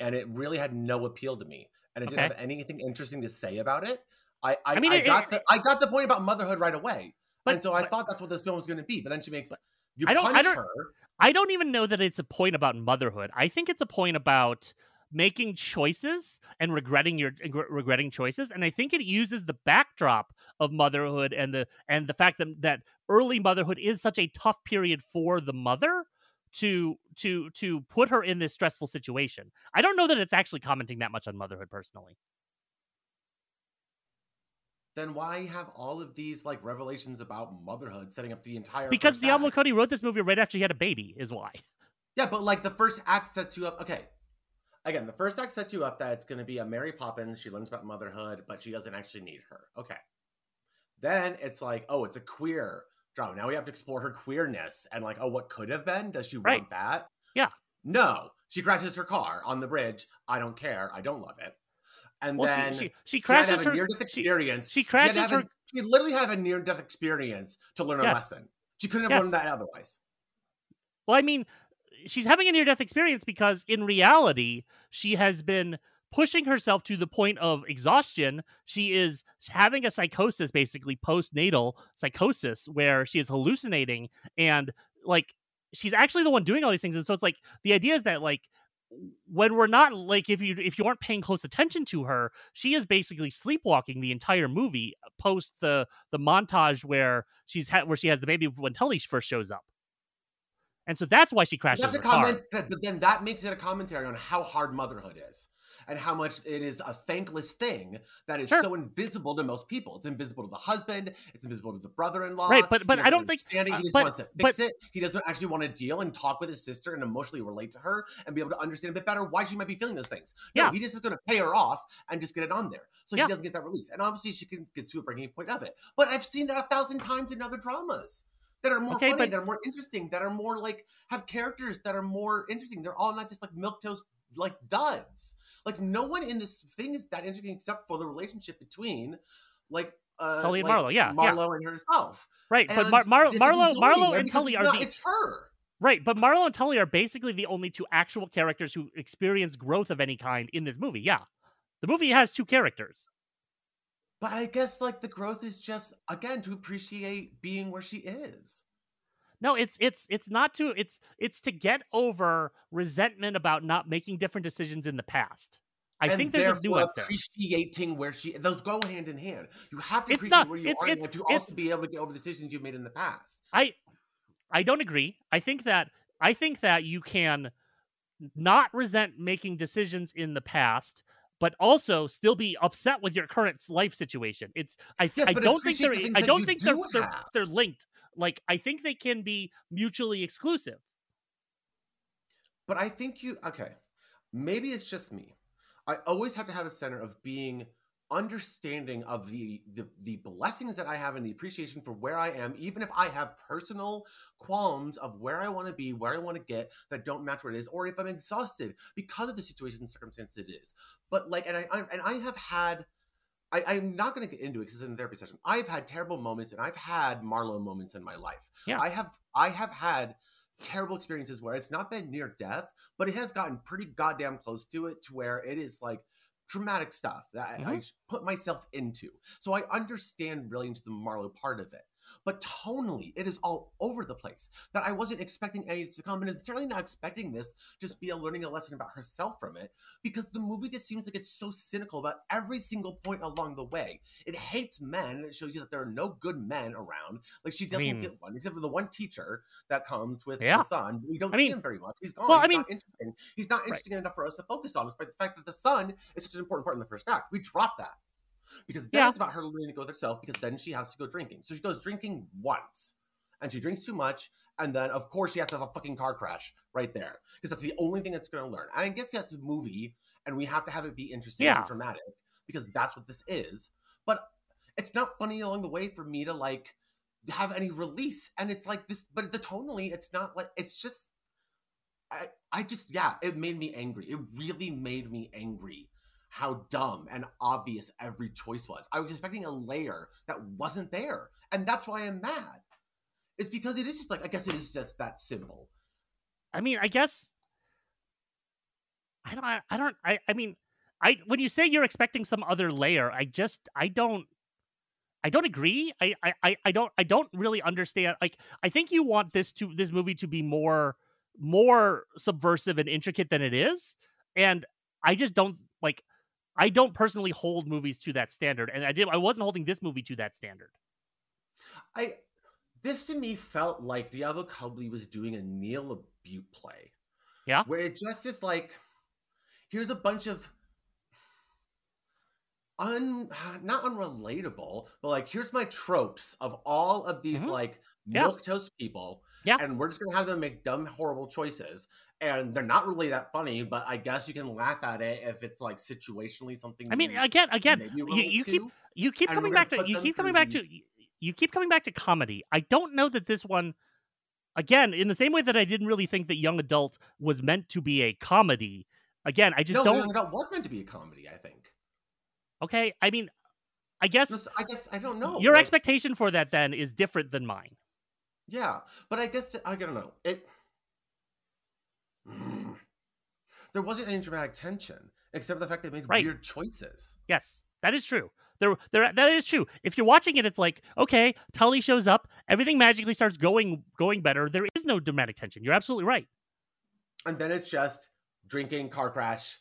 and it really had no appeal to me and it didn't have anything interesting to say about it. I I, I mean, I it- got it- the I got the point about motherhood right away. But- and so I but- thought that's what this film was going to be, but then she makes you I don't- I don't- her. I don't even know that it's a point about motherhood. I think it's a point about making choices and regretting your regre- regretting choices and i think it uses the backdrop of motherhood and the and the fact that that early motherhood is such a tough period for the mother to to to put her in this stressful situation i don't know that it's actually commenting that much on motherhood personally then why have all of these like revelations about motherhood setting up the entire because Diablo act? Cody wrote this movie right after he had a baby, is why. Yeah, but like the first act sets you up. Okay, again, the first act sets you up that it's going to be a Mary Poppins. She learns about motherhood, but she doesn't actually need her. Okay, then it's like, oh, it's a queer drama. Now we have to explore her queerness and like, oh, what could have been? Does she Right. want that? Yeah. No, she crashes her car on the bridge. I don't care. I don't love it. And Well, then she, she she she crashes have her. near-death she- experience. she to crashes have a- her- she literally have a near-death experience to learn a Yes. lesson. She couldn't have Yes. learned that otherwise. Well, I mean, she's having a near death experience because in reality, she has been pushing herself to the point of exhaustion. She is having a psychosis, basically postnatal psychosis, where she is hallucinating and like she's actually the one doing all these things. And so it's like the idea is that like when we're not like if you if you aren't paying close attention to her, she is basically sleepwalking the entire movie post the the montage where she's ha- where she has the baby when Tully first shows up. And so that's why she crashes That's a car. comment, that- but then that makes it a commentary on how hard motherhood is and how much it is a thankless thing that is Sure. so invisible to most people. It's invisible to the husband, it's invisible to the brother-in-law. Right, but- but I don't think- it. uh, he just but- wants to fix but- it. He doesn't actually want to deal and talk with his sister and emotionally relate to her and be able to understand a bit better why she might be feeling those things. No, Yeah. he just is going to pay her off and just get it on there, so Yeah. she doesn't get that release. And obviously, she can get to a breaking point of it. But I've seen that a thousand times in other dramas that are more Okay, funny, but- that are more interesting, that are more like have characters that are more interesting. They're all not just like milk toast like duds. Like no one in this thing is that interesting except for the relationship between like uh Tully and like, Marlo, yeah, yeah. Marlo and herself. Right, but And Mar- Mar- Marlo, Marlo, and Tully are not- the it's her. right, but Marlo and Tully are basically the only two actual characters who experience growth of any kind in this movie. Yeah, the movie has two characters. But I guess like the growth is just again to appreciate being where she is. No, it's it's it's not to it's it's to get over resentment about not making different decisions in the past. I and think there's a nuance there. appreciating where she those go hand in hand. You have to It's appreciate not- where you it's- are it's- to also be able to get over decisions you've made in the past. I I don't agree. I think that I think that you can not resent making decisions in the past, but also still be upset with your current life situation. It's I Yes, I don't think they're the I don't think they're they're, they're linked. Like I think they can be mutually exclusive. But I think you okay. Maybe it's just me. I always have to have a center of being understanding of the, the the blessings that I have and the appreciation for where I am, even if I have personal qualms of where I want to be, where I want to get that don't match where it is, or if I'm exhausted because of the situation and circumstance it is. But like, and I, I and I have had. I, I'm not going to get into it because it's in a therapy session. I've had terrible moments and I've had Marlo moments in my life. Yeah. I have I have had terrible experiences where it's not been near death, but it has gotten pretty goddamn close to it to where it is like traumatic stuff that I- I, mm-hmm. put myself into. So I understand really into the Marlo part of it. But tonally, it is all over the place. That I wasn't expecting any of this to come, and I'm certainly not expecting this just be a learning a lesson about herself from it, because the movie just seems like it's so cynical about every single point along the way. It hates men, and it shows you that there are no good men around. Like she doesn't mean- get one, except for the one teacher that comes with Yeah. the son. We don't I see mean- him very much. He's gone. well, I He's mean- not interesting. He's not interesting enough for us to focus on, despite the fact that the son is such an important part in the first act. We drop that because then Yeah. it's about her learning to go with herself. Because then she has to go drinking. So she goes drinking once, and she drinks too much, and then of course she has to have a fucking car crash right there because that's the only thing that's going to learn. And I guess that's a movie, and we have to have it be interesting Yeah. and dramatic because that's what this is. But it's not funny along the way for me to like have any release, and it's like this. But the tonally, it's not like it's just. I, I just yeah, it made me angry. It really made me angry how dumb and obvious every choice was. I was expecting a layer that wasn't there. And that's why I'm mad. It's because it is just like I guess it is just that simple. I mean, I guess I don't I don't I I mean, I when you say you're expecting some other layer, I just I don't I don't agree. I I I- I don't I don't really understand like I think you want this to this movie to be more more subversive and intricate than it is. And I just don't like I don't personally hold movies to that standard. And I did I wasn't holding this movie to that standard. I this to me felt like Diablo Cody was doing a Neil Butte play. Yeah. Where it just is like, here's a bunch of un not unrelatable, but like here's my tropes of all of these Mhm. like Yeah. milk toast people. Yeah. And we're just gonna have them make dumb, horrible choices. And they're not really that funny, but I guess you can laugh at it if it's like situationally something. I mean, you again, again, you, you keep you keep and coming back to you keep coming back to you keep coming back to comedy. I don't know that this one again, in the same way that I didn't really think that Young Adult was meant to be a comedy. Again, I just no, don't Young Adult was meant to be a comedy. I think. Okay, I mean, I guess I guess I don't know. your like, expectation for that then is different than mine. Yeah, but I guess I don't know. It Mm. there wasn't any dramatic tension except for the fact they made Right. weird choices. Yes, that is true. There, there, that is true. If you're watching it, it's like, okay, Tully shows up, everything magically starts going going better. There is no dramatic tension. You're absolutely right. And then it's just drinking, car crash.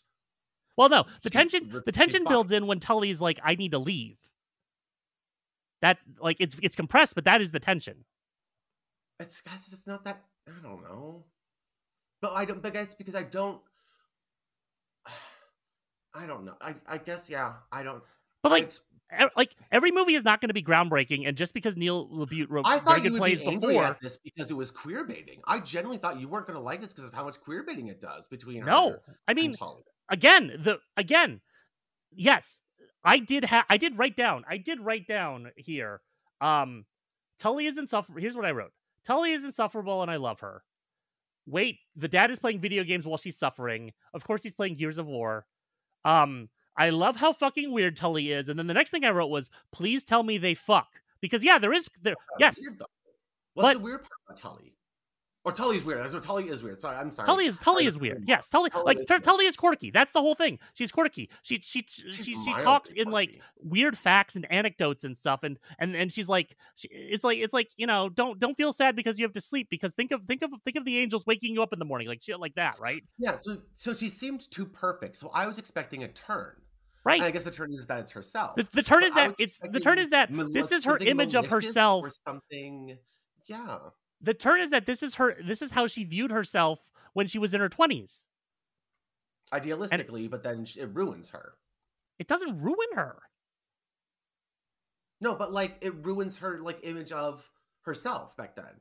Well, no, the She- tension, the- the tension builds in when Tully's like, I need to leave. That's like it's it's compressed, but that is the tension. It's guys, it's not that I don't know. But I don't but guys because I don't <sighs> I don't know. I I guess yeah, I don't But like, like every movie is not going to be groundbreaking, and just because Neil LaBute wrote I very thought good would plays be before, at this because it was queer baiting. I generally thought you weren't going to like this because of how much queer baiting it does between no, I mean, again the again yes i did have i did write down i did write down here um tully is insufferable here's what i wrote tully is insufferable and i love her wait the dad is playing video games while she's suffering of course he's playing gears of war um i love how fucking weird tully is and then the next thing i wrote was please tell me they fuck because yeah there is there That's yes weird. What's but- the weird part about Tully? Or Tully's weird. That's what Tully is weird. Sorry, I'm sorry. Tully is Tully is weird. Yes, Tully Tully like is Tully is quirky. That's the whole thing. She's quirky. She she she she, she talks in like weird facts and anecdotes and stuff and and and she's like she, it's like it's like you know don't don't feel sad because you have to sleep because think of think of think of the angels waking you up in the morning like shit like that right Yeah, so so she seemed too perfect. So I was expecting a turn. right And I guess the turn is that it's herself. the, the turn But is that it's the turn is that mal- this is her image of herself or something. Yeah. The turn is that this is her this is how she viewed herself when she was in her 20s Idealistically, but then it ruins her. it doesn't ruin her No, but like it ruins her like image of herself back then.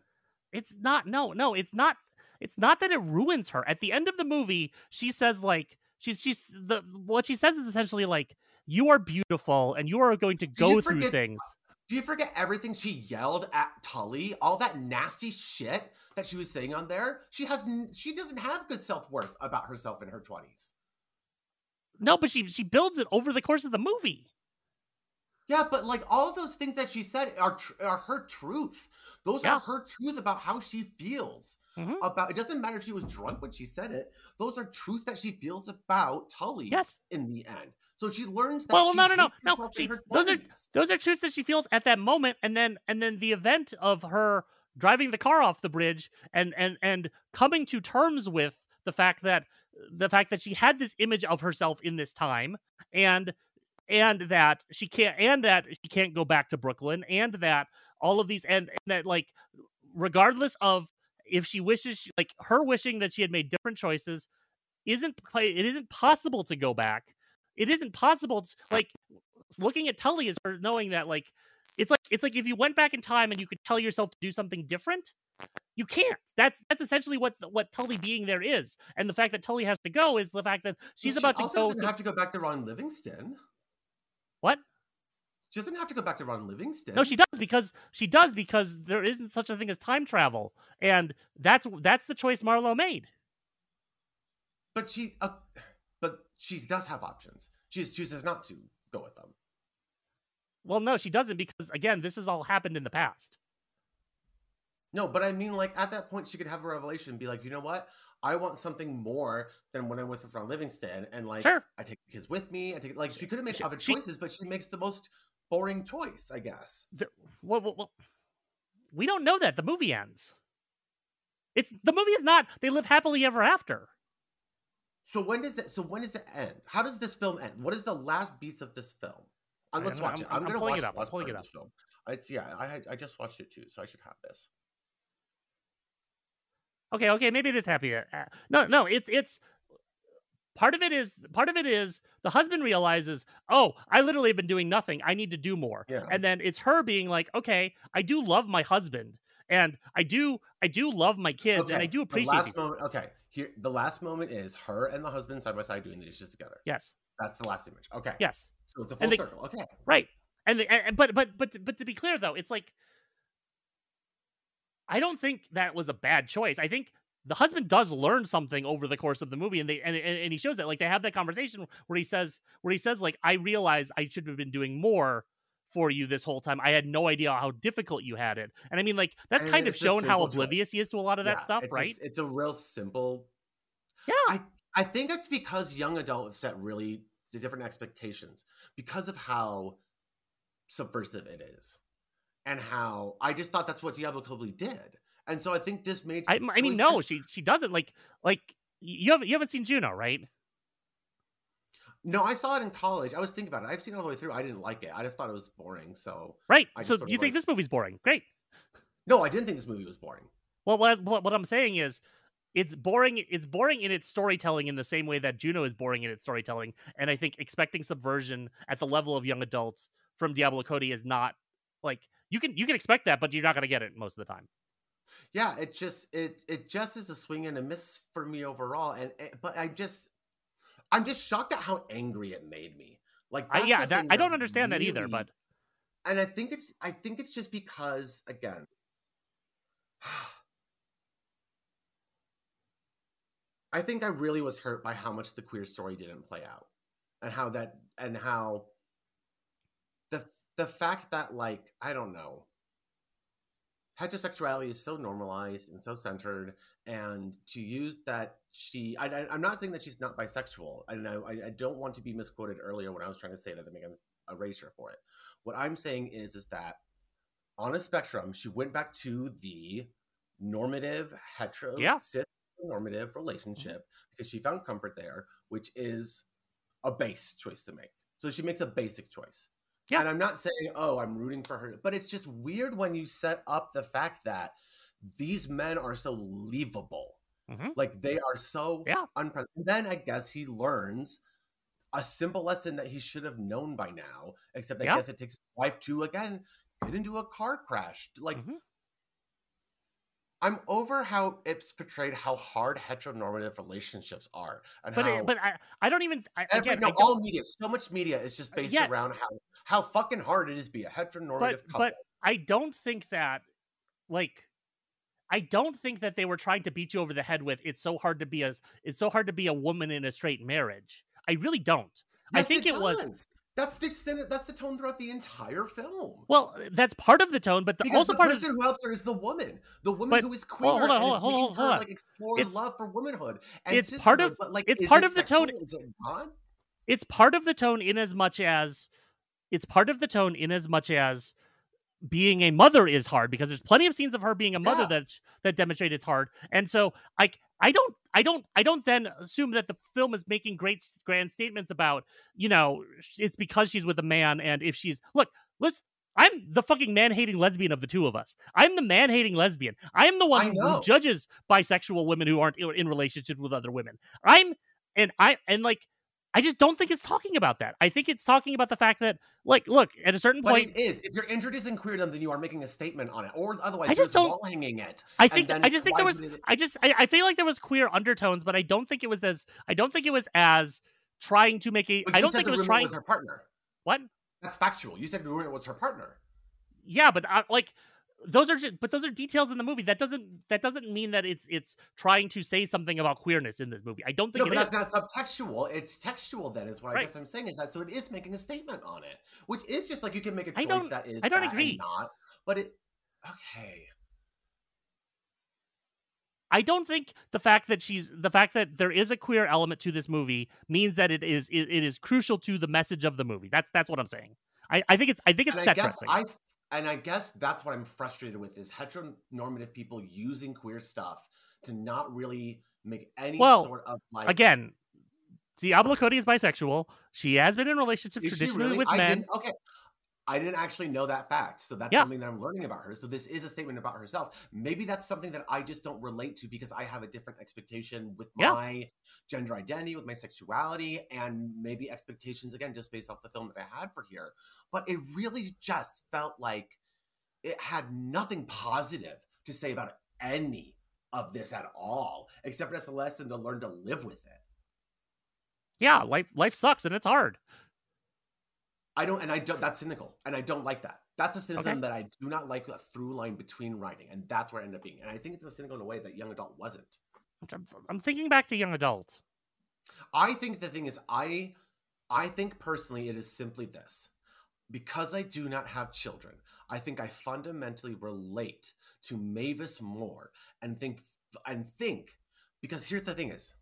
It's not. No, no, it's not. It's not that it ruins her. At the end of the movie, she says like she's she's the what she says is essentially like you are beautiful and you are going to go through things. Do you forget everything she yelled at Tully? All that nasty shit that she was saying on there? She has she doesn't have good self-worth about herself in her 20s. No, but she she builds it over the course of the movie. Yeah, but like all of those things that she said are tr- are her truth. Those Yeah. are her truth about how she feels. Mhm. About it doesn't matter if she was drunk when she said it. Those are truths that she feels about Tully Yes, in the end. So she learns that Well, no, no, no, no, she- those are- those are truths that she feels at that moment, and then and then the event of her driving the car off the bridge and and and coming to terms with the fact that the fact that she had this image of herself in this time and and that she can't and that she can't go back to Brooklyn and that all of these and, and that like regardless of if she wishes like her wishing that she had made different choices isn't it isn't possible to go back it isn't possible to, like looking at Tully is her knowing that like it's like it's like if you went back in time and you could tell yourself to do something different you can't that's that's essentially what what Tully being there is and the fact that Tully has to go is the fact that she's She about to go doesn't have to go back to Ron Livingston. what She doesn't have to go back to Ron Livingston. No, she does because she does because there isn't such a thing as time travel, and that's that's the choice Marlo made. But she, uh, she does have options. She just chooses not to go with them. Well, no, she doesn't because again, this has all happened in the past. No, but I mean, like at that point, she could have a revelation, and be like, you know what? I want something more than when I'm with Ron Livingston, and like, Sure, I take the kids with me. I take like she could have made She- other she- choices, but she makes the most boring choice, I guess. The- well, well, well, we don't know that the movie ends. It's the movie is not. They live happily ever after. So when does it? So when does it end? How does this film end? What is the last beats of this film? Uh, Let's watch it. I'm I'm, I'm gonna watch it up. I'm pulling it this Film. It's yeah. I I just watched it too, so I should have this. Okay, okay, maybe it is happy. uh, No, no, it's it's part of it is part of it is the husband realizes, oh, I literally have been doing nothing. I need to do more. Yeah. And then it's her being like, okay, I do love my husband, and I do I do love my kids, and I do the appreciate last moment. Okay, here the last moment is her and the husband side by side doing the dishes together. Yes, That's the last image. Okay, yes, so it's a full And they- circle. Okay, right. And, the, and but but but but to be clear though, it's like I don't think that was a bad choice. I think the husband does learn something over the course of the movie, and they and, and he shows that like they have that conversation where he says where he says like I realize I should have been doing more for you this whole time. I had no idea how difficult you had it, and I mean like that's And kind of shown how choice. oblivious he is to a lot of that stuff, it's right? just- it's a real simple. Yeah. I I think it's because young adults set really different expectations because of how subversive it is, and how I just thought that's what Diablo Cody did, and so I think this made. I, I mean, no, she she doesn't like like you haven't you haven't seen Juno, right? No, I saw it in college. I was thinking about it. I've seen it all the way through. I didn't like it. I just thought it was boring. So Right. I So you think like- this movie's boring? Great. no, I didn't think this movie was boring. Well, what, what what I'm saying is, it's boring. It's boring in its storytelling in the same way that Juno is boring in its storytelling, and I think expecting subversion at the level of young adults from Diablo Cody is not like you can you can expect that, but you're not going to get it most of the time. Yeah, it just it it just is a swing and a miss for me overall. And eh, but I'm just I'm just shocked at how angry it made me. Like I, yeah, that, I don't understand that either. But and I think it's I think it's just because again. <sighs> I think I really was hurt by how much the queer story didn't play out, and how that and how the the fact that like I don't know, heterosexuality is so normalized and so centered, and to use that she I, I'm not saying that she's not bisexual, and I I don't want to be misquoted earlier when I was trying to say that to make a erasure for it. What I'm saying is is that on a spectrum, she went back to the normative hetero Yeah. cis normative mm-hmm. relationship because she found comfort there, which is a base choice to make. So she makes a basic choice. Yeah. And I'm not saying, oh, I'm rooting for her, but it's just weird when you set up the fact that these men are so leavable. Mhm. Like they are so Yeah. unpresent. Then I guess he learns a simple lesson that he should have known by now, except I Yeah. guess it takes his wife to again get into a car crash. Like Mhm. I'm over how it's portrayed how hard heteronormative relationships are, and but how it, but I I don't even I, every, again no, all media, so much media is just based yeah. around how how fucking hard it is to be a heteronormative but couple. but I don't think that like I don't think that they were trying to beat you over the head with it's so hard to be a it's so hard to be a woman in a straight marriage. I really don't. I think it, was. That's the extent. That's the tone throughout the entire film. well, uh, that's part of the tone, but the, because also the part of person who helps her is the woman, the woman But- who is queer. well, hold on, and hold on, hold on, hold on. Like explore It's- love for womanhood. And it's part of- like it's part it of the tone- Is it not? it's part of the tone in as much as it's part of the tone in as much as being a mother is hard because there's plenty of scenes of her being a mother Yeah. that that demonstrate it's hard and so i i don't i don't i don't then assume that the film is making great grand statements about you know it's because she's with a man and if she's look let's I'm the fucking man hating lesbian of the two of us. I'm the man hating lesbian. I'm the one who judges bisexual women who aren't in in relationships with other women. I'm and I and like I just don't think it's talking about that. I think it's talking about the fact that, like, look, at a certain But point, it is. If you're introducing queerdom, then you are making a statement on it, or otherwise I you're just don't- hanging it. I think then I just think there was it- I just I, I feel like there was queer undertones, but I don't think it was as I don't think it was as trying to make a I don't think it was trying Was her partner. what? That's factual. You said the roommate was her partner. Yeah, but I, like those are just but those are details in the movie. That doesn't that doesn't mean that it's it's trying to say something about queerness in this movie. I don't think No, it but is. that's not subtextual. It's textual. Then is what I guess I'm saying is that so it is making a statement on it, which is just like you can make a choice don't- that is I don't that agree. not, but it okay. I don't think the fact that she's the fact that there is a queer element to this movie means that it is it, it is crucial to the message of the movie. That's that's what I'm saying. I, I think it's I think it's and I guess. I and I guess that's what I'm frustrated with is heteronormative people using queer stuff to not really make any Well, sort of like Again, Diablo Cody is bisexual. She has been in relationships Is traditionally really? with I men. Okay, I didn't actually know that fact. So that's Yeah. something that I'm learning about her. So this is a statement about herself. Maybe that's something that I just don't relate to because I have a different expectation with Yeah. my gender identity, with my sexuality, and maybe expectations again, just based off the film that I had for here. But it really just felt like it had nothing positive to say about any of this at all, except as a lesson to learn to live with it. Yeah, life life sucks and it's hard. I don't, and I don't. That's cynical, and I don't like that. That's a cynicism that I do not like a through line between writing, and that's where I end up being. And I think it's a cynical in a way that young adult wasn't. I'm, I'm thinking back to young adult. I think the thing is, I, I think personally, it is simply this: because I do not have children, I think I fundamentally relate to Mavis more, and think and think because here's the thing: is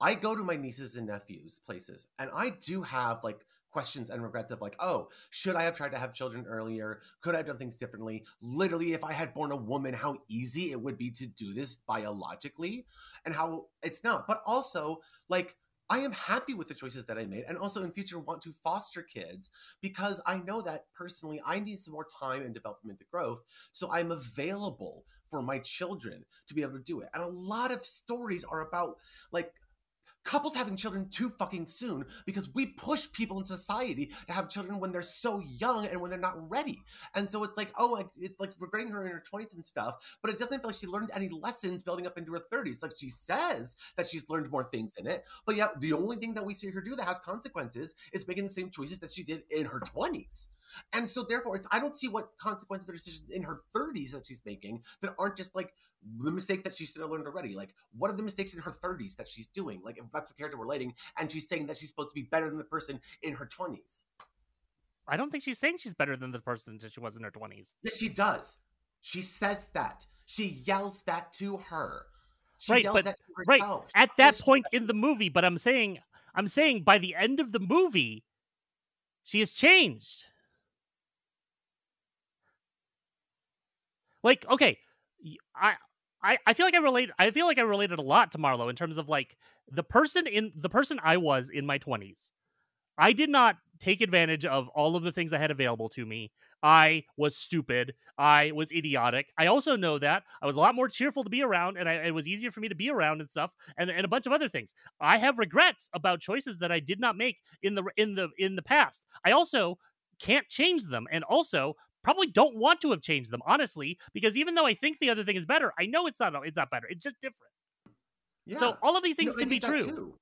I go to my nieces and nephews' places, and I do have like questions and regrets of like, oh, should I have tried to have children earlier? Could I have done things differently? Literally, if I had born a woman, how easy it would be to do this biologically, and how it's not. But also, like, I am happy with the choices that I made, and also in future want to foster kids because I know that personally I need some more time and development and growth, so I'm available for my children to be able to do it. And a lot of stories are about like couples having children too fucking soon because we push people in society to have children when they're so young and when they're not ready. And so it's like, oh, it's like regretting her in her 20s and stuff, but it doesn't feel like she learned any lessons building up into her 30s. Like she says that she's learned more things in it, but yet the only thing that we see her do that has consequences is making the same choices that she did in her 20s. And so therefore, it's I don't see what consequences or decisions in her 30s that she's making that aren't just like the mistake that she should have learned already. Like, what are the mistakes in her 30s that she's doing? Like, if that's the character we're relating, and she's saying that she's supposed to be better than the person in her 20s. I don't think she's saying she's better than the person that she was in her 20s. Yes, she does. She says that. She yells that to her. She Right, yells but- that to Right. At that point in the movie, but I'm saying I'm saying by the end of the movie she has changed. Like, okay, I I, I feel like I relate I feel like I related a lot to Marlo in terms of like the person in the person I was in my 20s. I did not take advantage of all of the things I had available to me. I was stupid. I was idiotic. I also know that I was a lot more cheerful to be around, and I, it was easier for me to be around and stuff, and, and a bunch of other things. I have regrets about choices that I did not make in the in the in the past. I also can't change them, and also probably don't want to have changed them, honestly, because even though I think the other thing is better, I know it's not. It's not better. It's just different. Yeah. So all of these things No, can be true, too.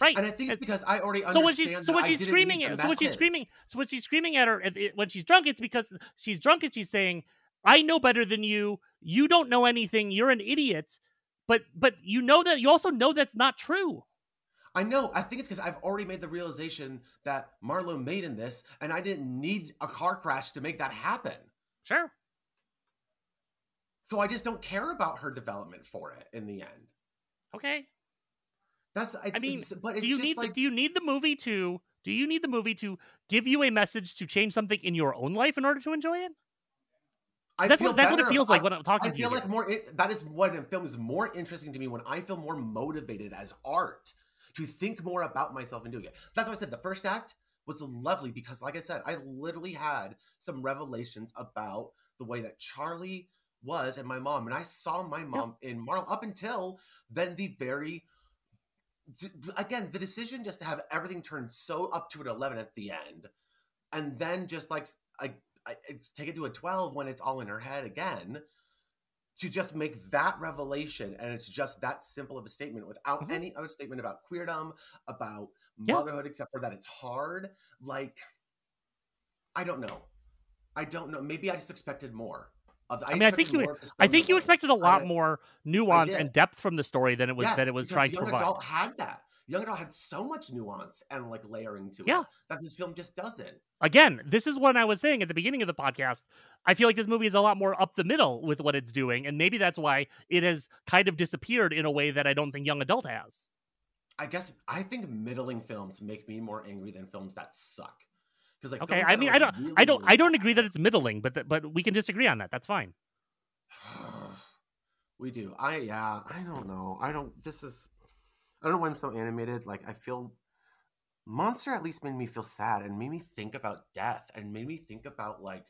right? And I think it's It's- because I already so when she's so when she's screaming at so when she's screaming so when she's screaming at her when she's drunk it's because she's drunk and she's saying I know better than you you don't know anything you're an idiot but but you know that you also know that's not true I know. I think it's because I've already made the realization that Marlo made in this, and I didn't need a car crash to make that happen. sure So I just don't care about her development for it in the end. okay That's I, I mean, it's- but do you need like do you need the movie to do you need the movie to give you a message to change something in your own life in order to enjoy it I that's feel what that's what it feels like I- when I'm talking I to you I feel here. like more. It, that is what a film is more interesting to me when I feel more motivated as art to think more about myself and doing it. That's why I said the first act was lovely because, like I said, I literally had some revelations about the way that Charlie was and my mom, and I saw my mom in Marl up until then. The very again, the decision just to have everything turned so up to an eleven at the end, and then just like I, I take it to a twelve when it's all in her head again to just make that revelation and it's just that simple of a statement without Mhm. any other statement about queerdom about Yeah. motherhood except for that it's hard. Like i don't know. I don't know. Maybe i just expected more of the, I mean, I think you- more of the I think you expected a lot I- more nuance and depth from the story than it was yes, that it was trying to young provide adult had that. Young adult had so much nuance and like layering to Yeah. it that this film just doesn't again, this is what I was saying at the beginning of the podcast. I feel like this movie is a lot more up the middle with what it's doing, and maybe that's why it has kind of disappeared in a way that I don't think young adult has. I guess I think middling films make me more angry than films that suck. Because like Okay, I mean, I don't, really, I don't, really I don't agree that it's middling, but th- but we can disagree on that. That's fine. <sighs> we do. I yeah. I don't know. I don't. This is. I don't know why I'm so animated. Like I feel Monster at least made me feel sad and made me think about death and made me think about like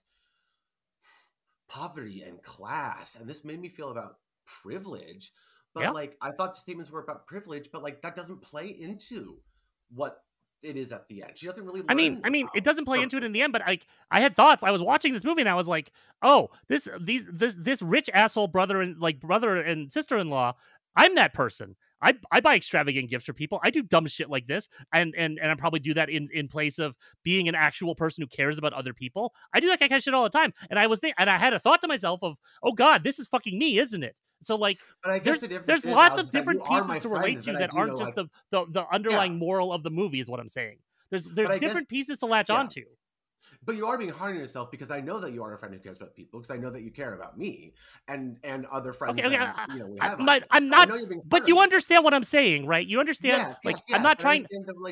poverty and class. And this made me feel about privilege. But Yeah. like I thought the statements were about privilege, but like that doesn't play into what it is at the end. She doesn't really I mean, I mean, it doesn't play her- into it in the end, but like, I had thoughts. I was watching this movie and I was like, oh, this, these, this, this rich asshole brother and like brother and sister in law. I'm that person. I, I buy extravagant gifts for people. I do dumb shit like this, and and and I probably do that in in place of being an actual person who cares about other people. I do that kind of shit all the time, and I was think, and I had a thought to myself of, oh god, this is fucking me, isn't it? So like, But I guess there's the there's lots of different pieces to relate to that aren't know, just like- the, the the underlying moral of the movie is what I'm saying. There's there's I guess- different pieces to latch yeah. onto. But you are being hard on yourself because I know that you are a friend who cares about people because I know that you care about me and and other friends. Okay, okay, that, I- you know, we I- have but out I'm not- you're being hard But you understand what I'm saying, right? You understand, Yes, like yes, I'm not I trying.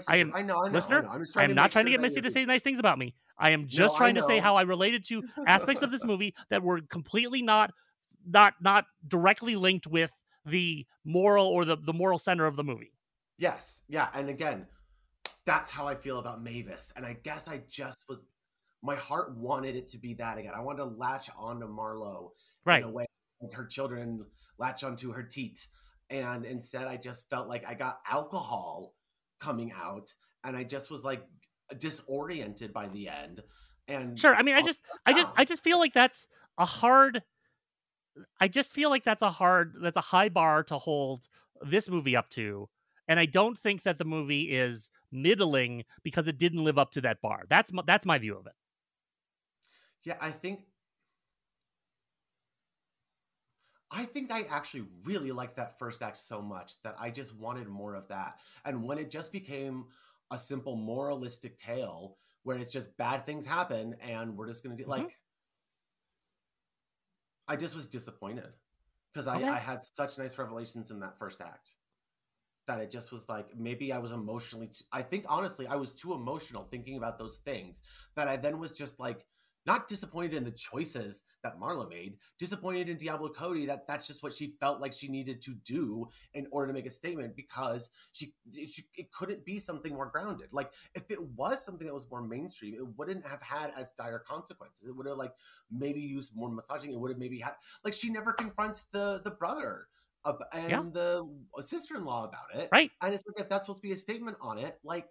I am- I know, I know, listener, I know. I'm just I trying am to not trying to get Missi to say nice things about me. I am just I trying to say how I related to aspects of this <laughs> movie that were completely not not not directly linked with the moral or the, the moral center of the movie. Yes, yeah, and again, that's how I feel about Mavis, and I guess I just was. My heart wanted it to be that again. I wanted to latch onto Marlo Right. in a way like her children latch onto her teat, and instead I just felt like I got alcohol coming out, and I just was like disoriented by the end. And Sure. I mean, I just I just. I just feel like that's a hard I just feel like that's a hard that's a high bar to hold this movie up to. And I don't think that the movie is middling because it didn't live up to that bar. That's my, that's my view of it. Yeah, I think I think I actually really liked that first act so much that I just wanted more of that. And when it just became a simple moralistic tale where it's just bad things happen and we're just gonna do Mhm. like I just was disappointed because I, I had such nice revelations in that first act that it just was like maybe I was emotionally. Too, I think honestly I was too emotional thinking about those things that I then was just like not disappointed in the choices that Marla made, disappointed in Diablo Cody that that's just what she felt like she needed to do in order to make a statement because she, she it couldn't be something more grounded. Like if it was something that was more mainstream, it wouldn't have had as dire consequences. It would have like maybe used more massaging. It would have maybe had like she never confronts the the brother and Yeah. the sister-in-law about it. Right. And it's like if that's supposed to be a statement on it, like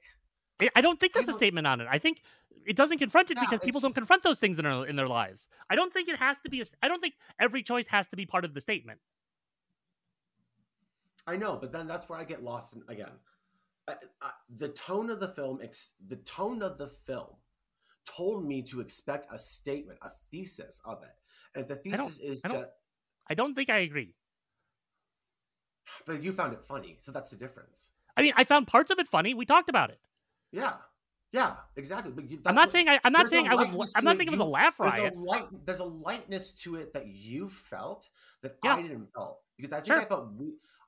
I- don't think that's a statement on it. I think it doesn't confront it Yeah, because people don't confront those things in their in their lives. I don't think it has to be. A, I don't think every choice has to be part of the statement. I know, but then that's where I get lost in again. I, I, the tone of the film, ex, the tone of the film, told me to expect a statement, a thesis of it, and the thesis is I just. I don't think I agree. But you found it funny, so that's the difference. I mean, I found parts of it funny. We talked about it. Yeah, yeah, exactly. But you, I'm not saying I, I'm not saying I was. I'm not saying it was a laugh there's riot. a light. There's a lightness to it that you felt that Yeah. I didn't feel because I think Sure. I felt.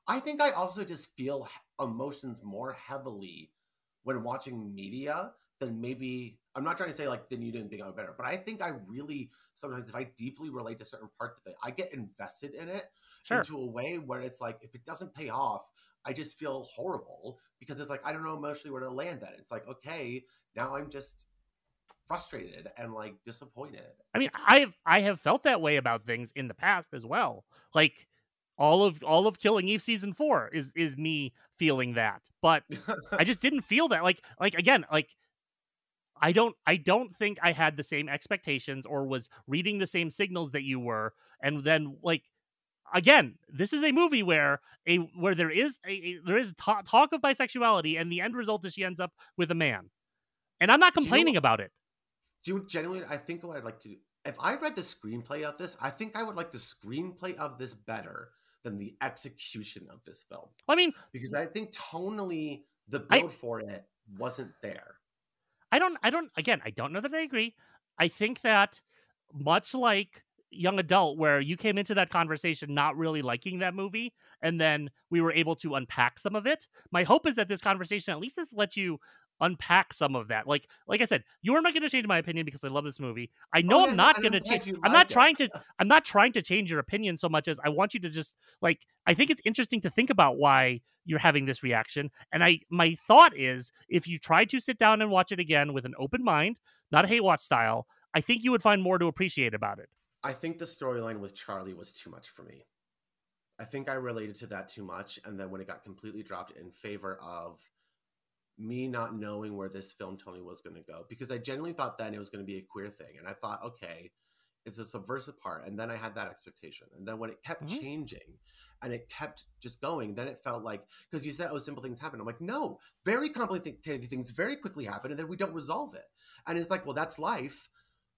I think I also just feel emotions more heavily when watching media than maybe. I'm not trying to say like then you didn't think I was better, but I think I really sometimes if I deeply relate to certain parts of it, I get invested in it Sure. into a way where it's like if it doesn't pay off, I just feel horrible because it's like I don't know emotionally where to land that. It's like okay, now I'm just frustrated and like disappointed. I mean, I have I have felt that way about things in the past as well. Like all of all of Killing Eve season four is is me feeling that, but I just didn't feel that. Like like again like. I don't I don't think I had the same expectations or was reading the same signals that you were and then like again this is a movie where a where there is a, a- there is ta- talk of bisexuality and the end result is she ends up with a man and i'm not Do you know complaining about it Do you genuinely? I think what I'd like to if I read the screenplay of this, I think I would like the screenplay of this better than the execution of this film i mean because I think tonally the I- build for it wasn't there. I don't I don't again, I don't know that I agree. I think that much like young adult where you came into that conversation not really liking that movie and then we were able to unpack some of it. My hope is that this conversation at least has let you unpack some of that. Like like I said, you are not going to change my opinion because I love this movie. I know Oh, I'm yeah, not going to change. I'm not it. trying to. I'm not trying to change your opinion so much as I want you to just like. I think it's interesting to think about why you're having this reaction. And I my thought is, if you try to sit down and watch it again with an open mind, not a hate watch style, I think you would find more to appreciate about it. I think the storyline with Charlie was too much for me. I think I related to that too much, and then when it got completely dropped in favor of me not knowing where this film Tony was going to go, because I genuinely thought then it was going to be a queer thing, and I thought, okay, it's a subversive part, and then I had that expectation, and then when it kept Mhm. changing, and it kept just going, then it felt like because you said oh simple things happen, I'm like no, very complicated things very quickly happen, and then we don't resolve it, and it's like well that's life,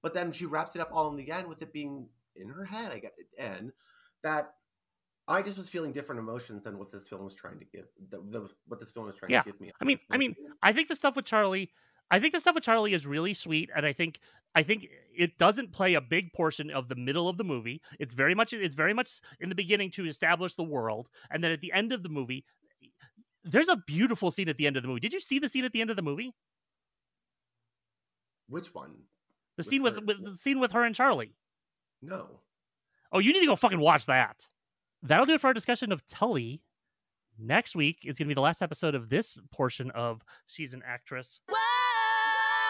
but then she wraps it up all in the end with it being in her head, I get and that I just was feeling different emotions than what this film was trying to give. The, the, what this film was trying Yeah. to give me. I mean, I mean, I think the stuff with Charlie, I think the stuff with Charlie is really sweet, and I think I think it doesn't play a big portion of the middle of the movie. It's very much it's very much in the beginning to establish the world, and then at the end of the movie, there's a beautiful scene at the end of the movie. Did you see the scene at the end of the movie? which one? The With scene with, her- with the scene with her and Charlie. No. Oh, you need to go fucking watch that. That'll do it for our discussion of Tully. Next week is going to be the last episode of this portion of She's an Actress.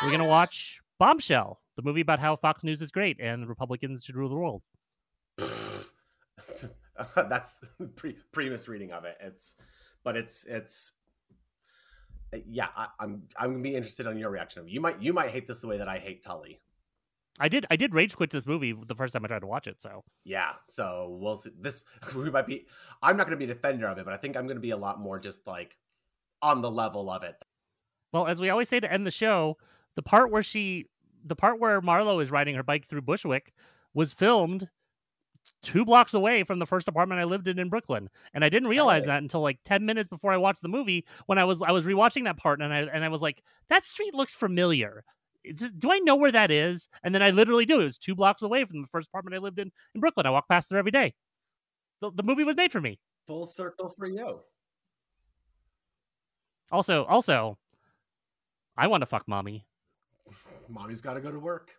We're going to watch Bombshell, the movie about how Fox News is great and the Republicans should rule the world. <laughs> That's <laughs> pre pre misreading of it. It's, but it's it's. Yeah, I, I'm I'm gonna be interested on your reaction. You might you might hate this the way that I hate Tully. I did I did rage quit this movie the first time I tried to watch it, so Yeah, so we'll see. this <laughs> we might be. I'm not gonna be a defender of it, but I think I'm gonna be a lot more just like on the level of it. well, as we always say to end the show, the part where she the part where Marlo is riding her bike through Bushwick was filmed two blocks away from the first apartment I lived in in Brooklyn, and I didn't realize that until like ten minutes before I watched the movie. When I was I was rewatching that part, and I and I was like, that street looks familiar. It's, do I know where that is? And then I literally do. It was two blocks away from the first apartment I lived in in Brooklyn. I walk past there every day. The, the movie was made for me. Full circle for you. Also, also, I want to fuck mommy. Mommy's got to go to work.